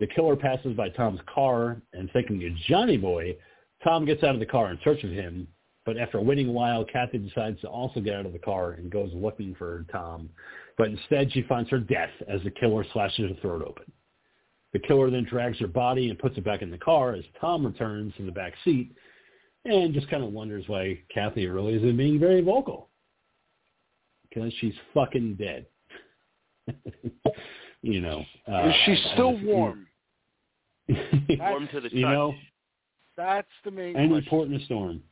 The killer passes by Tom's car, and thinking it's Johnny Boy, Tom gets out of the car in search of him, but after a waiting a while, Kathy decides to also get out of the car and goes looking for Tom. But instead, she finds her death as the killer slashes her throat open. The killer then drags her body and puts it back in the car as Tom returns in the back seat and just kind of wonders why Kathy really isn't being very vocal. Because she's fucking dead. you know. Uh, She's still warm. Warm to the touch. you know, That's the main any question. port in a storm.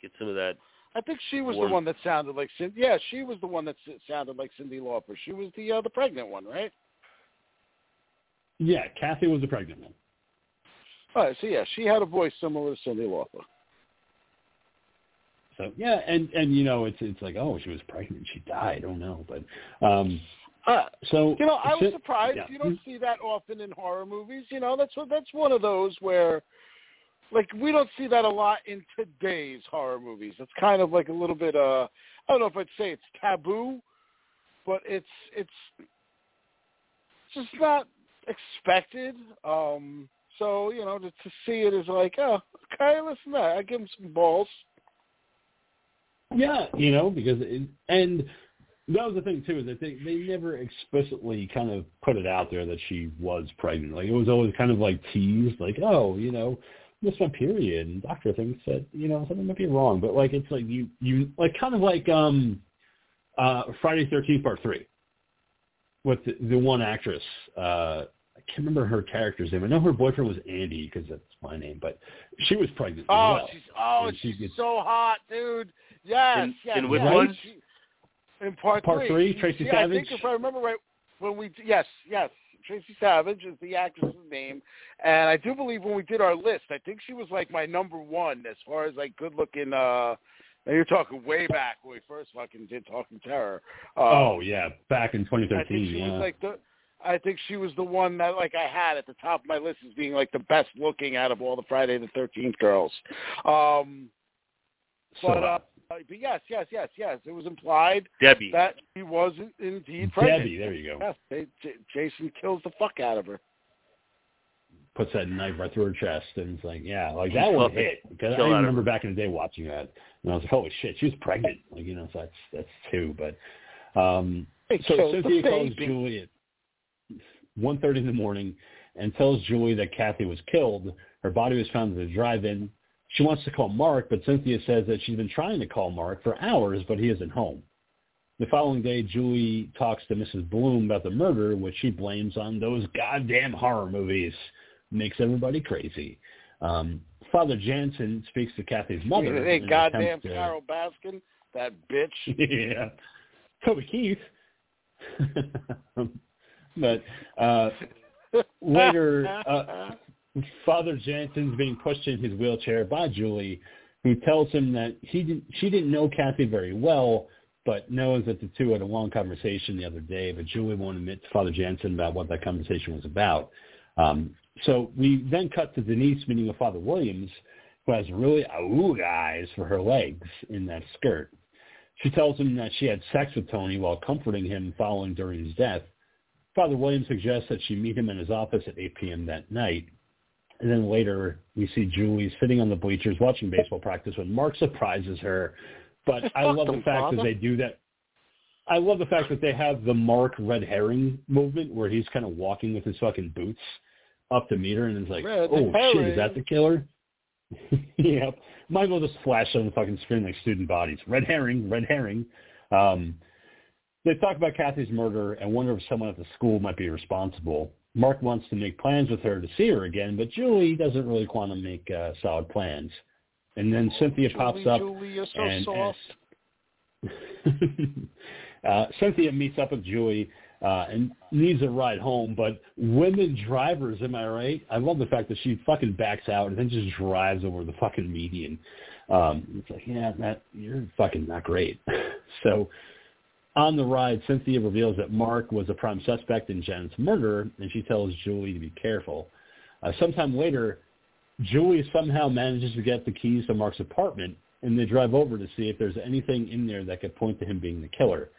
Get some of that. I think she was Warm. the one that sounded like Cyndi. Yeah, she was the one that sounded like Cyndi Lauper. She was the uh, the pregnant one, right? Yeah, Kathy was the pregnant one. All right, so yeah, she had a voice similar to Cyndi Lauper. So yeah, and and you know, it's it's like, oh, she was pregnant, she died. Oh no, but um, Uh, so you know, I was surprised. yeah. You don't see that often in horror movies. You know, that's what that's one of those where, like, we don't see that a lot in today's horror movies. It's kind of like a little bit. Uh, I don't know if I'd say it's taboo, but it's it's just not expected. Um, so you know, to, to see it is like, oh, okay, listen, to that I give him some balls. Yeah, you know, because it, and that was the thing too is that they they never explicitly kind of put it out there that she was pregnant. Like it was always kind of like teased, like oh, you know, this my period, and doctor thinks that you know something might be wrong, but like it's like you you like kind of like um uh Friday Thirteenth Part Three with the, the one actress. uh I can't remember her character's name. I know her boyfriend was Andy because that's my name, but she was pregnant Oh, well. she's oh, And she's so hot, dude. Yes, In- yes, in which yes. one? In part, Part three, She- Tracie she- I think Savage? if I remember right, when we yes, yes, Tracie Savage is the actress's name, and I do believe when we did our list, I think she was like my number one as far as like good looking. uh now you're talking way back when we first fucking did Talking Terror. Uh, Oh yeah, back in 2013. I think she yeah. was like the. I think she was the one that like I had at the top of my list as being like the best looking out of all the Friday the Thirteenth girls. Um, So, but uh, but yes, yes, yes, yes. It was implied Debbie. that she was indeed pregnant. Debbie, there you go. Yes, they, J- Jason kills the fuck out of her. Puts that knife right through her chest, and it's like, yeah, like that one fucking hit. Because I kill remember back in the day watching that, and I was like, holy shit, she was pregnant. Like you know, so that's that's two. But um, They so killed the Cynthia calls baby. Julie at one thirty in the morning and tells Julie that Kathy was killed. Her body was found at the drive-in. She wants to call Mark, but Cynthia says that she's been trying to call Mark for hours, but he isn't home. The following day, Julie talks to Mrs. Bloom about the murder, which she blames on those goddamn horror movies. Makes everybody crazy. Um, Father Jansen speaks to Kathy's mother. Hey, goddamn to- Carole Baskin, that bitch. yeah. Toby Keith. but uh, later, uh, Father Jansen's being pushed in his wheelchair by Julie, who tells him that he didn't, she didn't know Kathy very well, but knows that the two had a long conversation the other day. But Julie won't admit to Father Jansen about what that conversation was about. Um, so we then cut to Denise meeting with Father Williams, who has really ooh eyes for her legs in that skirt. She tells him that she had sex with Tony while comforting him following during his death. Father Williams suggests that she meet him in his office at 8 p.m. that night. And then later, we see Julie sitting on the bleachers watching baseball practice when Mark surprises her. But I love the fact that they do that. I love the fact that they have the Mark red herring movement where he's kind of walking with his fucking boots up to meet her and it's like, Red oh shit, is that the killer? yep. Might as well just flash on the fucking screen like student bodies. Red herring, red herring. Um, they talk about Kathy's murder and wonder if someone at the school might be responsible. Mark wants to make plans with her to see her again, but Julie doesn't really want to make uh, solid plans. And then Cynthia pops up Julie, so and uh, Cynthia meets up with Julie uh, and needs a ride home, but women drivers, am I right? I love the fact that she fucking backs out and then just drives over the fucking median. Um, it's like, yeah, that you're fucking not great. so on the ride, Cynthia reveals that Mark was a prime suspect in Jen's murder, and she tells Julie to be careful. Uh, sometime later, Julie somehow manages to get the keys to Mark's apartment, and they drive over to see if there's anything in there that could point to him being the killer.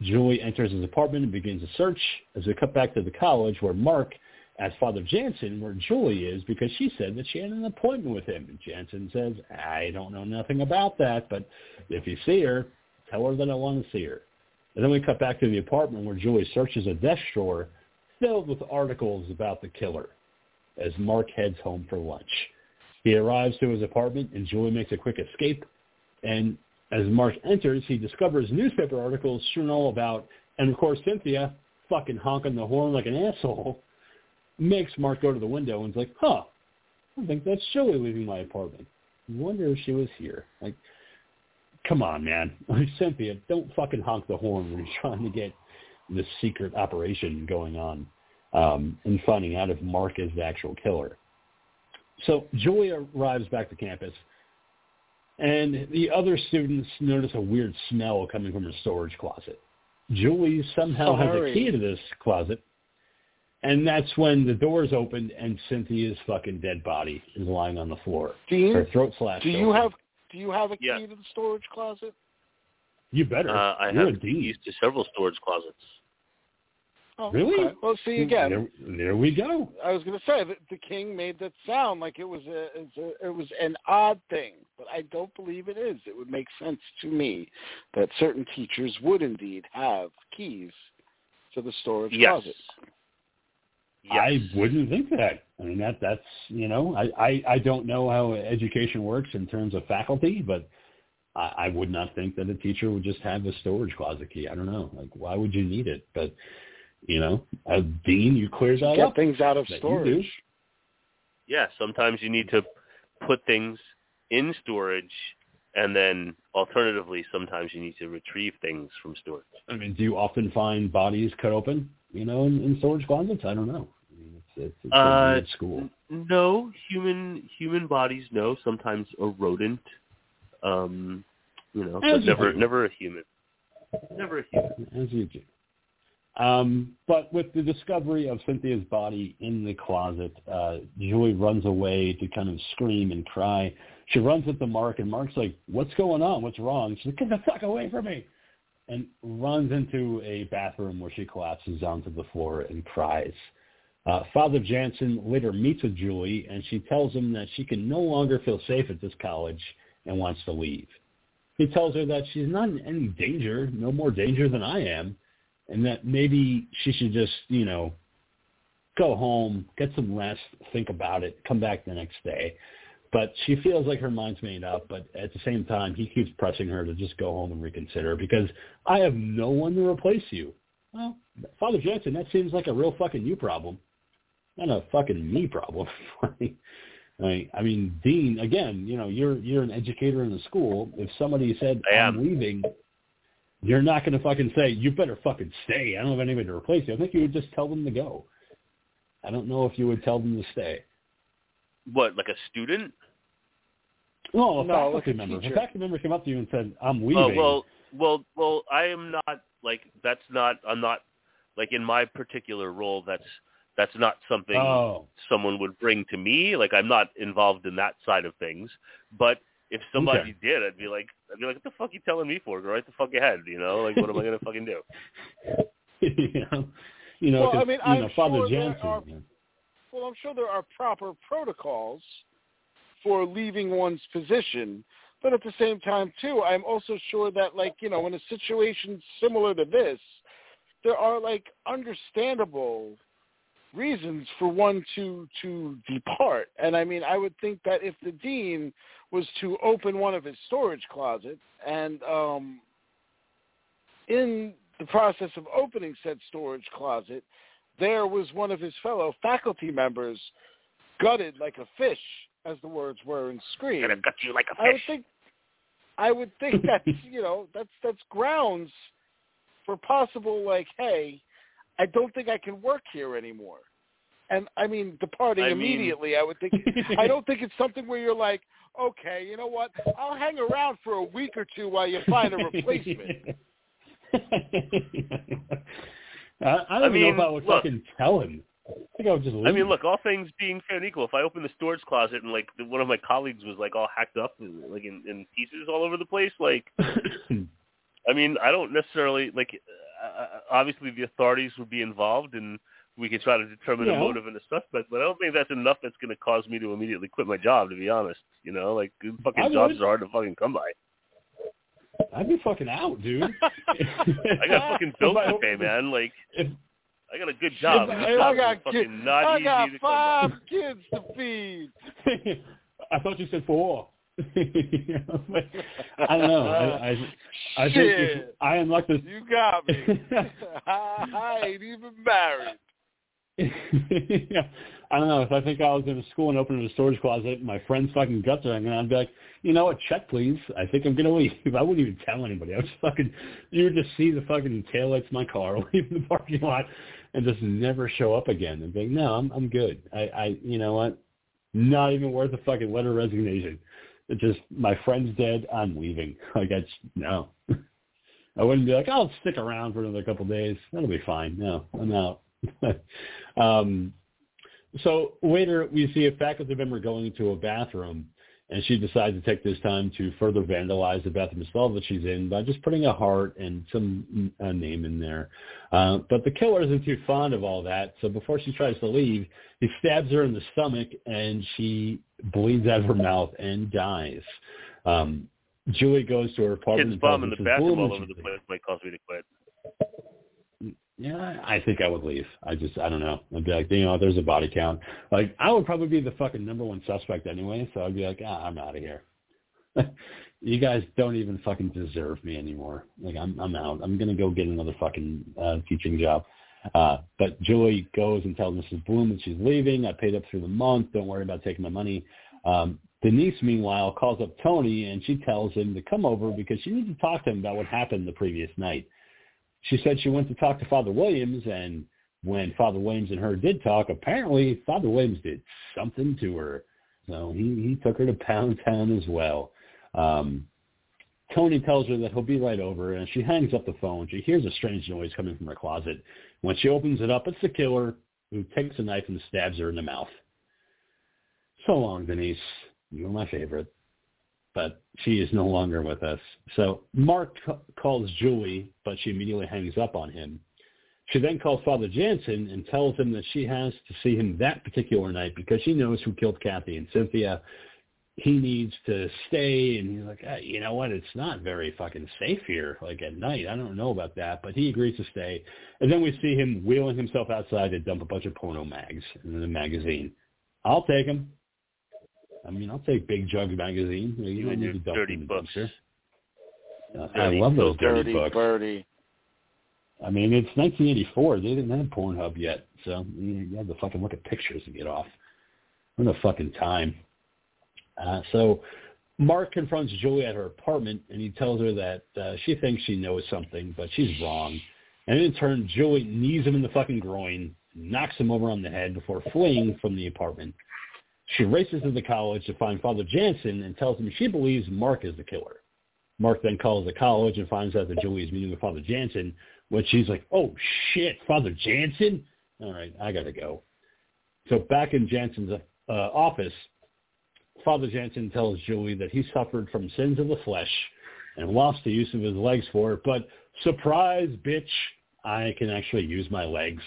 Julie enters his apartment and begins a search as we cut back to the college where Mark asks Father Jansen where Julie is because she said that she had an appointment with him. And Jansen says, I don't know nothing about that, but if you see her, tell her that I want to see her. And then we cut back to the apartment where Julie searches a desk drawer filled with articles about the killer as Mark heads home for lunch. He arrives to his apartment and Julie makes a quick escape. And as Mark enters, he discovers newspaper articles strewn all about, and of course Cynthia, fucking honking the horn like an asshole, makes Mark go to the window and is like, huh, I think that's Julie leaving my apartment. wonder if she was here. Like, come on, man. Like, Cynthia, don't fucking honk the horn when you're trying to get this secret operation going on um, and finding out if Mark is the actual killer. So Julia arrives back to campus, and the other students notice a weird smell coming from her storage closet. Julie somehow has a key to this closet, and that's when the doors opened and Cynthia's fucking dead body is lying on the floor. Dean, her throat slashed. do you open. have do you have a key Yeah. to the storage closet? You better. Uh, I You're have a dean. keys to several storage closets. Oh, Really? okay. Well, see again. There, there we go. I was going to say that the king made that sound like it was a, it's a it was an odd thing, but I don't believe it is. It would make sense to me that certain teachers would indeed have keys to the storage Yes. closet. Yes. I wouldn't think that. I mean that that's you know I, I I don't know how education works in terms of faculty, but I, I would not think that a teacher would just have a storage closet key. I don't know, like why would you need it? But you know, a dean, you clear out Get up. things out of storage. yeah, sometimes you need to put things in storage, and then alternatively, sometimes you need to retrieve things from storage. I mean, do you often find bodies cut open? You know, in, in storage closets? I don't know. I mean, it's it's, it's Uh, school. N- No, human human bodies. No, sometimes a rodent. Um, you know, never never a human. Never a human. as you do. Um, but with the discovery of Cynthia's body in the closet, uh, Julie runs away to kind of scream and cry. She runs up to Mark, and Mark's like, "What's going on? What's wrong?" She's like, "Get the fuck away from me!" and runs into a bathroom where she collapses onto the floor and cries. Uh, Father Jansen later meets with Julie, and she tells him that she can no longer feel safe at this college and wants to leave. He tells her that she's not in any danger, no more danger than I am, and that maybe she should just, you know, go home, get some rest, think about it, come back the next day. But she feels like her mind's made up, but at the same time, he keeps pressing her to just go home and reconsider because I have no one to replace you. Well, Father Jansen, that seems like a real fucking you problem, not a fucking me problem. I I mean, Dean, again, you know, you're you're an educator in the school. If somebody said I'm leaving, you're not going to fucking say you better fucking stay. I don't have anybody to replace you. I think you would just tell them to go. I don't know if you would tell them to stay. What, like a student? No, a No, faculty like a member. If teacher. a faculty member came up to you and said, "I'm oh, leaving," Oh well, well, well. I am not like that's not. I'm not like in my particular role. That's that's not something oh, someone would bring to me. Like I'm not involved in that side of things. But if somebody Okay. did, I'd be like, I'd be like, what the fuck are you telling me for? Go right the fuck ahead. You know, like what am I gonna fucking do? you know, you know, Well, 'cause, I mean, you I'm know, Father sure there Jansen. are- Well, I'm sure there are proper protocols for leaving one's position, but at the same time, too, I'm also sure that, like, you know, in a situation similar to this, there are like understandable reasons for one to to depart. And I mean, I would think that if the dean was to open one of his storage closets and um in the process of opening said storage closet, there was one of his fellow faculty members gutted like a fish, as the words were in Scream. Gonna gut you like a fish. I would think I would think that's you know that's that's grounds for possible like hey I don't think I can work here anymore and I mean departing I mean- immediately I would think I don't think it's something where you're like okay you know what I'll hang around for a week or two while you find a replacement I, I don't I even mean, know if I would look. fucking tell him. I think I would just leave. I mean, look, all things being fair and equal, if I open the storage closet and like the, one of my colleagues was like all hacked up, like in, in pieces all over the place, like, I mean, I don't necessarily like. Uh, obviously, the authorities would be involved, and we could try to determine Yeah. a motive and a suspect. But I don't think that's enough. That's going to cause me to immediately quit my job. To be honest, you know, like fucking I jobs would. are hard to fucking come by. I'd be fucking out, dude. I got fucking bills to pay, man. Like, If, I got a good job. If- This I got is fucking kids. not I easy got to come by. five kids to feed. I thought you said four. But I don't know. I, I, I think if I am like this. You got me. I I ain't even married. yeah. I don't know. If I think I was in a school and opened a storage closet, and my friend's fucking guts are hanging out, I'd be like, you know what, check please. I think I'm gonna leave. I wouldn't even tell anybody. I just fucking, you would just see the fucking taillights of my car leave the parking lot, and just never show up again. And be like, no, I'm I'm good. I I you know what, not even worth a fucking letter of resignation. Just my friend's dead. I'm leaving. Like I just no. I wouldn't be like, I'll stick around for another couple days. That'll be fine. No, I'm out. um, so later we see a faculty member going to a bathroom, and she decides to take this time to further vandalize the bathroom stall that she's in by just putting a heart and some a name in there. Uh, but the killer isn't too fond of all that, so before she tries to leave, he stabs her in the stomach, and she bleeds out of her mouth and dies. Um, Julie goes to her apartment and bum in the bathroom all over the place might cause me to quit. Yeah, I think I would leave. I just, I don't know. I'd be like, you know, there's a body count. Like, I would probably be the fucking number one suspect anyway, so I'd be like, ah, I'm out of here. you guys don't even fucking deserve me anymore. Like, I'm, I'm out. I'm gonna go get another fucking uh, teaching job. Uh, but Julie goes and tells Mrs. Bloom that she's leaving. I paid up through the month. Don't worry about taking my money. Um, Denise, meanwhile, calls up Tony and she tells him to come over because she needs to talk to him about what happened the previous night she said she went to talk to Father Williams, and when Father Williams and her did talk, apparently Father Williams did something to her. So he, he took her to Pound Town as well. Um, Tony tells her that he'll be right over, and she hangs up the phone. She hears a strange noise coming from her closet. When she opens it up, it's the killer who takes a knife and stabs her in the mouth. So long, Denise. You were my favorite but she is no longer with us. So Mark calls Julie, but she immediately hangs up on him. She then calls Father Jansen and tells him that she has to see him that particular night because she knows who killed Kathy and Cynthia. He needs to stay, and he's like, ah, you know what? It's not very fucking safe here, like at night. I don't know about that, but he agrees to stay. And then we see him wheeling himself outside to dump a bunch of porno mags in the magazine. I'll take him. I mean, I'll take Big Jug magazine. You You don't need your to dump dirty in the books. dumpster. Uh, I love those dirty, Dirty books. birdie. I mean, it's 1984. They didn't have Pornhub yet, so you you had to fucking look at pictures to get off. What a fucking time. Uh, so Mark confronts Julie at her apartment, and he tells her that uh, she thinks she knows something, but she's wrong. And in turn, Julie knees him in the fucking groin, knocks him over on the head before fleeing from the apartment. She races to the college to find Father Jansen and tells him she believes Mark is the killer. Mark then calls the college and finds out that Julie is meeting with Father Jansen, which she's like, oh shit, Father Jansen? All right, I gotta go. So back in Jansen's uh, office, Father Jansen tells Julie that he suffered from sins of the flesh and lost the use of his legs for it, but surprise, bitch, I can actually use my legs.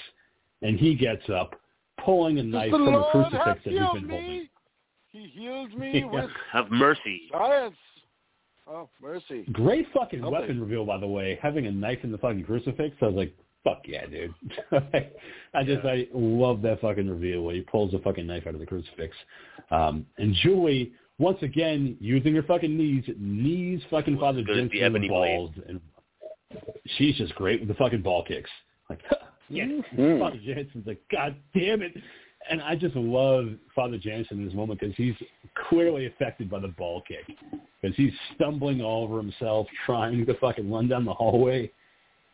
And he gets up, pulling a knife the from a Lord have crucifix that he's been holding. me? He healed me Yeah. with Have mercy. science. Oh, mercy. Great fucking Help weapon me. reveal, by the way. Having a knife in the fucking crucifix, I was like, fuck yeah, dude. I just, Yeah. I love that fucking reveal where he pulls a fucking knife out of the crucifix. Um, and Julie, once again, using her fucking knees, knees fucking Was Father good at the Jensen in the ebony blade. balls. And she's just great with the fucking ball kicks. Like, yeah. Mhm. Father Jansen's like, God damn it. And I just love Father Jansen in this moment because he's clearly affected by the ball kick. Because he's stumbling all over himself, trying to fucking run down the hallway,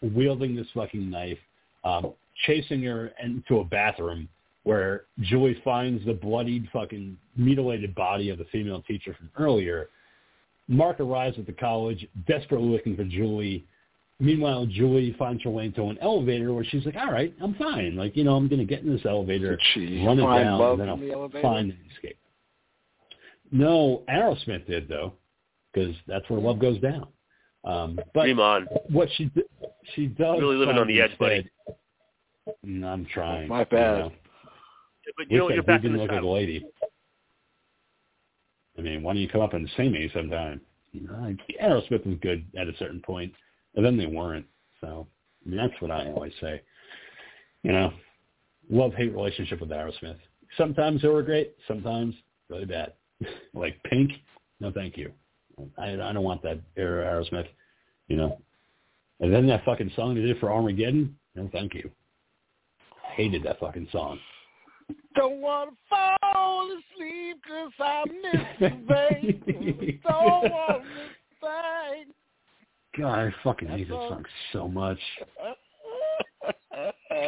wielding this fucking knife, um, chasing her into a bathroom where Julie finds the bloodied fucking mutilated body of the female teacher from earlier. Mark arrives at the college, desperately looking for Julie, Meanwhile, Julie finds her way into an elevator where she's like, "All right, I'm fine. Like, you know, I'm going to get in this elevator, Did she run it down, and then I'll elevator? find an escape." No, Aerosmith did though, because that's where love goes down. Um, but Dream on. what she d- she does Really living on the find edge, buddy. instead- Mm, I'm trying. My bad. You know. But you know you're back in the look like a lady. I mean, why don't you come up and sing me sometime? You know, like, Aerosmith was good at a certain point, and then they weren't. So, I mean, that's what I always say. You know, love hate relationship with Aerosmith. Sometimes they were great, sometimes really bad. like Pink, no, thank you. I I don't want that era Aerosmith. You know, and then that fucking song they did for Armageddon, no, thank you. I Hated that fucking song. Don't want to fall asleep 'cause I miss you, baby. Don't want to bang. God, I fucking hate that song so much.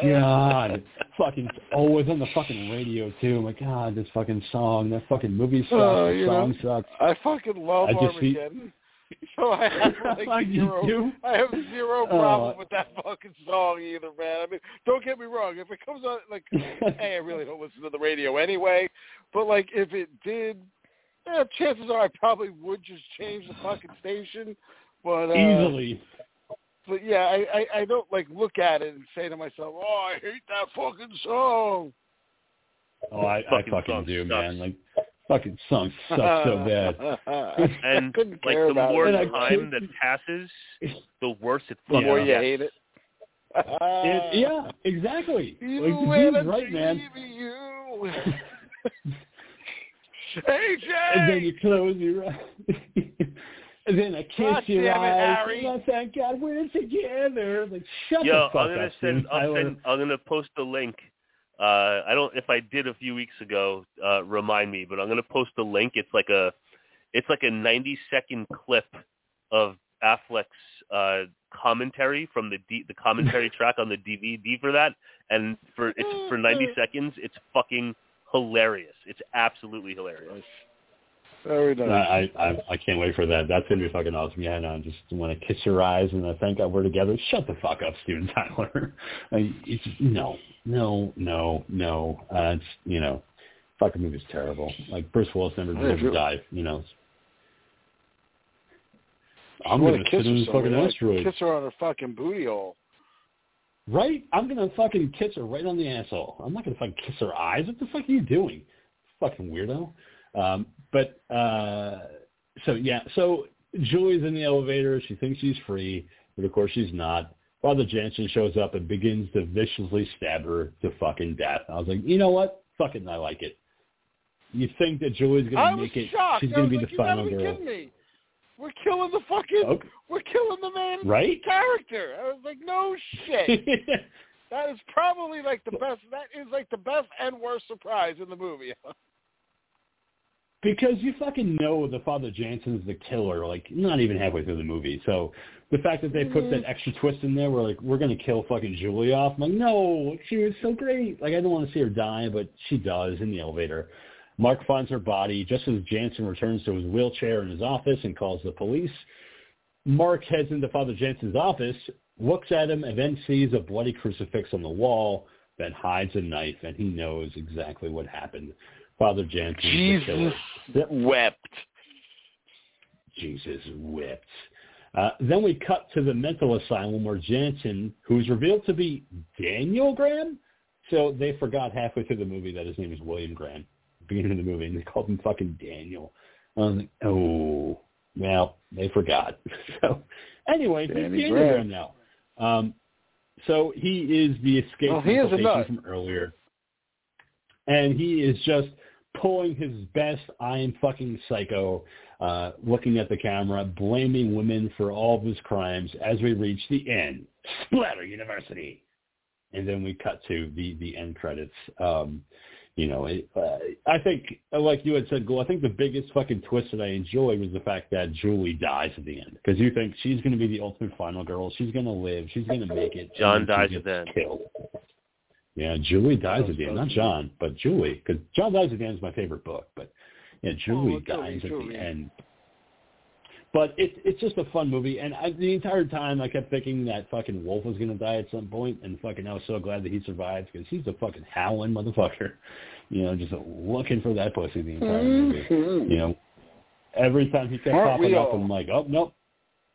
God, fucking always on the fucking radio too. I'm like, God, this fucking song, that fucking movie oh, sucks. Oh, the song sucks. I fucking love I just see- Armageddon. So I have like zero. I have zero uh, problem Oh. with that fucking song either, man. I mean, don't get me wrong. If it comes on, like, hey, I really don't listen to the radio anyway. But like, if it did, yeah, chances are I probably would just change the fucking station. But uh, Easily. But yeah, I, I I don't like look at it and say to myself, "Oh, I hate that fucking song." Oh, I, I Fucking fucking do, sucks. man. Like, fucking song sucks so bad. And like the more it. Time that passes, the worse it the fucking more you hate it. It, yeah, exactly. You Like, the and dude's right, man. You. hey, And then you close your eyes. And then I kiss God your damn it, eyes. Harry. And I thank God we're together. Like, shut Yo, the fuck I'm gonna up, send. Steven I'll send, I'm gonna post a link. Uh, I don't. If I did a few weeks ago, uh, remind me. But I'm gonna post a link. It's like a, it's like a 90 second clip of Affleck's uh, commentary from the D, the commentary track on the DVD for that, and for it's for 90 seconds. It's fucking hilarious. It's absolutely hilarious. Very nice. I, I I can't wait for that. That's gonna be fucking awesome. Yeah, no, just want to kiss your eyes and I thank God we're together. Shut the fuck up, Steven Tyler. Like, it's no, no, no, no. Uh, it's you know, fucking movie's terrible. Like Bruce Willis never deserved to die. You know. I'm gonna sit kiss in her so fucking. I asteroid. Kiss her on her fucking booty hole. Right? I'm gonna fucking kiss her right on the asshole. I'm not gonna fucking kiss her eyes. What the fuck are you doing? Fucking weirdo. Um, but uh, so yeah, so Julie's in the elevator. She thinks she's free, but of course she's not. Father Jansen shows up and begins to viciously stab her to fucking death. I was like, you know what? Fucking, I like it. You think that Julie's gonna make it? shocked. She's gonna be like, the final girl. We're killing the fucking. Okay. We're killing the main right? character. I was like, no shit. That is probably like the best. That is like the best and worst surprise in the movie. Because you fucking know the Father Jansen's the killer, like not even halfway through the movie. So the fact that they put mm-hmm. that extra twist in there, where like we're gonna kill fucking Julie off, I'm like, no, she was so great. Like I don't want to see her die, but she does in the elevator. Mark finds her body just as Jansen returns to his wheelchair in his office and calls the police. Mark heads into Father Jansen's office, looks at him, and then sees a bloody crucifix on the wall, then hides a knife, and he knows exactly what happened. Father Jansen, the killer. Jesus wept. Jesus wept. Uh, then we cut to the mental asylum where Jansen, who is revealed to be Daniel Graham, so they forgot halfway through the movie that his name is William Graham, beginning of the movie, and they called him fucking Daniel. I like, oh, well, they forgot. so anyway, he's Danny Daniel Graham. Graham now. Um, so he is the escape Well, he is a nut. from earlier, and he is just pulling his best I am fucking psycho, uh, looking at the camera, blaming women for all of his crimes as we reach the end. Splatter University. And then we cut to the, the end credits. Um, you know, it, uh, I think, like you had said, Ghoul, I think the biggest fucking twist that I enjoyed was the fact that Julie dies at the end. Because you think she's going to be the ultimate final girl. She's going to live. She's going to make it. John dies at the end. Killed. Yeah, Julie dies at the end. Not John, but Julie. Because John dies at the end is my favorite book. But yeah, oh, Julie Oh, Julie, dies at Julie. the end. But it's it's just a fun movie, and I, the entire time I kept thinking that fucking Wolf was gonna die at some point, and fucking I was so glad that he survived because he's a fucking howling motherfucker, you know, just looking for that pussy the entire movie. Mm-hmm. You know, every time he kept Aren't popping up. I'm like, oh nope,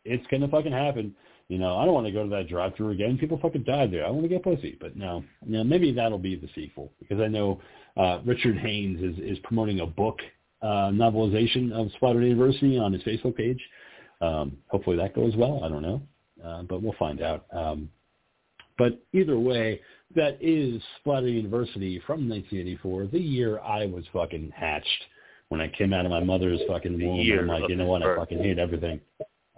it's gonna fucking happen. You know, I don't want to go to that drive-through again. People fucking died there. I want to get pussy, but no, know, maybe that'll be the sequel because I know uh, Richard Haines is is promoting a book uh, novelization of Splatter University on his Facebook page. Um, hopefully that goes well. I don't know, uh, but we'll find out. Um, but either way, that is Splatter University from 1984, the year I was fucking hatched when I came out of my mother's fucking womb. I'm like, you know what? I fucking hate everything.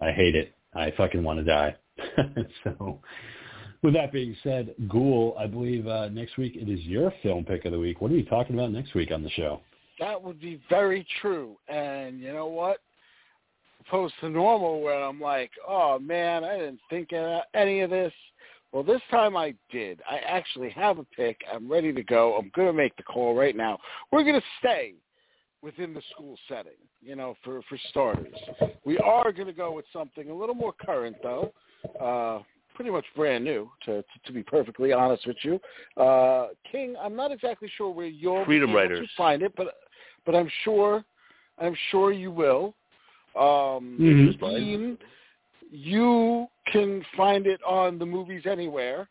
I hate it. I fucking want to die. so, with that being said, Ghoul, I believe uh, next week it is your film pick of the week. What are we talking about next week on the show? That would be very true. And you know what? Opposed to normal where I'm like, oh man, I didn't think of any of this. Well, this time I did. I actually have a pick. I'm ready to go. I'm going to make the call right now. We're going to stay within the school setting, you know, for, for starters. We are going to go with something a little more current, though. Uh, pretty much brand new, to, to, to be perfectly honest with you. Uh, King, I'm not exactly sure where you'll Freedom Writers. to find it, but but I'm sure I'm sure you will. Um, Mhm. Dean, you can find it on the movies anywhere.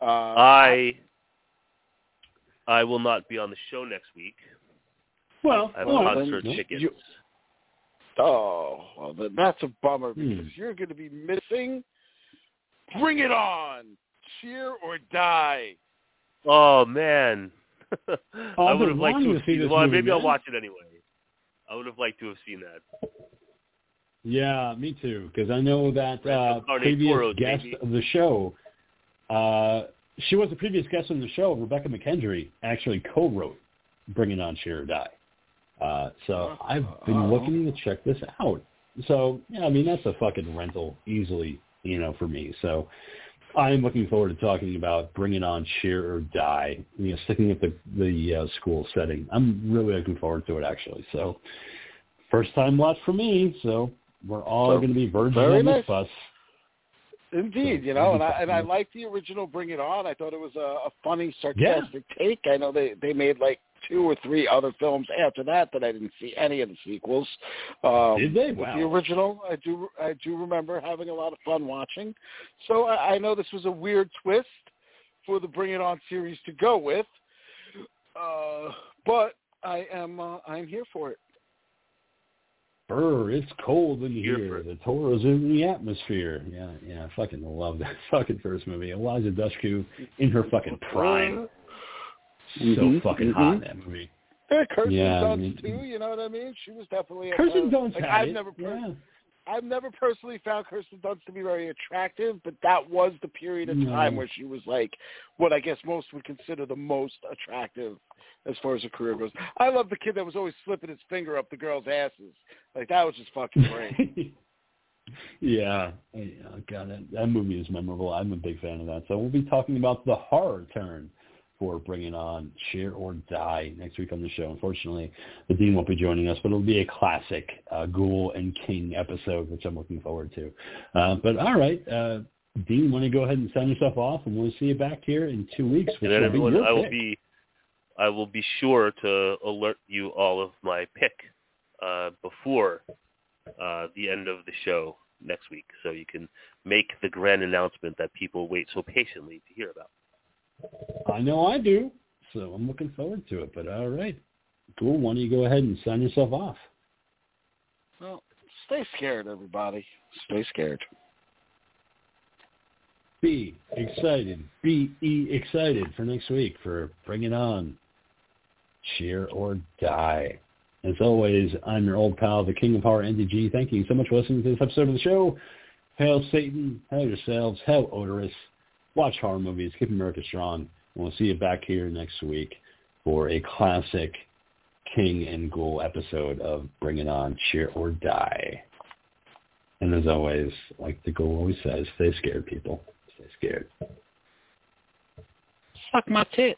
Uh, I I will not be on the show next week. Well, I have Well, a then concert you- tickets. you- Oh, well, then that's a bummer Hmm. because you're going to be missing. Bring it on! Cheer or die. Oh man, I I've would have liked to to have see seen. this Well, movie, maybe I'll watch it anyway. I would have liked to have seen that. Yeah, me too. Because I know that Right, uh, so Carney previous Toros, guest baby. of the show, uh, she was the previous guest on the show. Rebekah McKendry actually co-wrote "Bring It On Cheer or Die." Uh, so I've been looking to check this out. So yeah, I mean that's a fucking rental easily, you know, for me. So I'm looking forward to talking about "Bring It On Cheer or Die." You know, sticking with the the uh, school setting. I'm really looking forward to it actually. So first time watch for me. So we're all So, going to be virgins on this bus. Indeed, So, you know, and I and I liked the original Bring It On. I thought it was a, a funny, sarcastic take. I know they they made like two or three other films after that that I didn't see any of the sequels. Um, Did they? but Wow. The original, I do I do remember having a lot of fun watching. So I, I know this was a weird twist for the Bring It On series to go with, uh, but I am uh, I'm here for it. Brr, it's cold in Here here. The Toro's in the atmosphere. Yeah, yeah, I fucking love that fucking first movie. Eliza Dushku in her fucking prime. So Mhm, fucking mhm. hot in that movie. Yeah, Kirsten Yeah, I Dunst mean- too. You know what I mean? She was definitely a, Kirsten uh, Dunst like, I've it. never per- yeah. I've never personally found Kirsten Dunst to be very attractive, but that was the period of No. time where she was like what I guess most would consider the most attractive as far as her career goes. I love the kid that was always slipping his finger up the girls' asses. Like that was just fucking great. yeah, yeah, God, that, that movie is memorable. I'm a big fan of that. So we'll be talking about the horror turn for bringing on Share or Die next week on the show. Unfortunately, the Dean won't be joining us, but it'll be a classic uh, Ghoul and King episode, which I'm looking forward to. Uh, but all right, uh, Dean, want to go ahead and sign yourself off, and we'll see you back here in two weeks. Which And then will be everyone, your I will pick. be, I will be sure to alert you all of my pick uh, before uh, the end of the show next week, so you can make the grand announcement that people wait so patiently to hear about. I know I do, so I'm looking forward to it. But all right, cool. Why don't you go ahead and sign yourself off? well, stay scared, everybody. Stay scared. Be excited. Be e excited for next week for Bring It On. Cheer or die. As always, I'm your old pal, the King of Horror, Andy G. Thank you so much for listening to this episode of the show. Hail Satan. Hail yourselves. Hail Odorous. Watch horror movies. Keep America strong. And we'll see you back here next week for a classic King and Ghoul episode of Bring It On, Cheer or Die. And as always, like the Ghoul always says, stay scared, people. Stay scared. Suck my tit.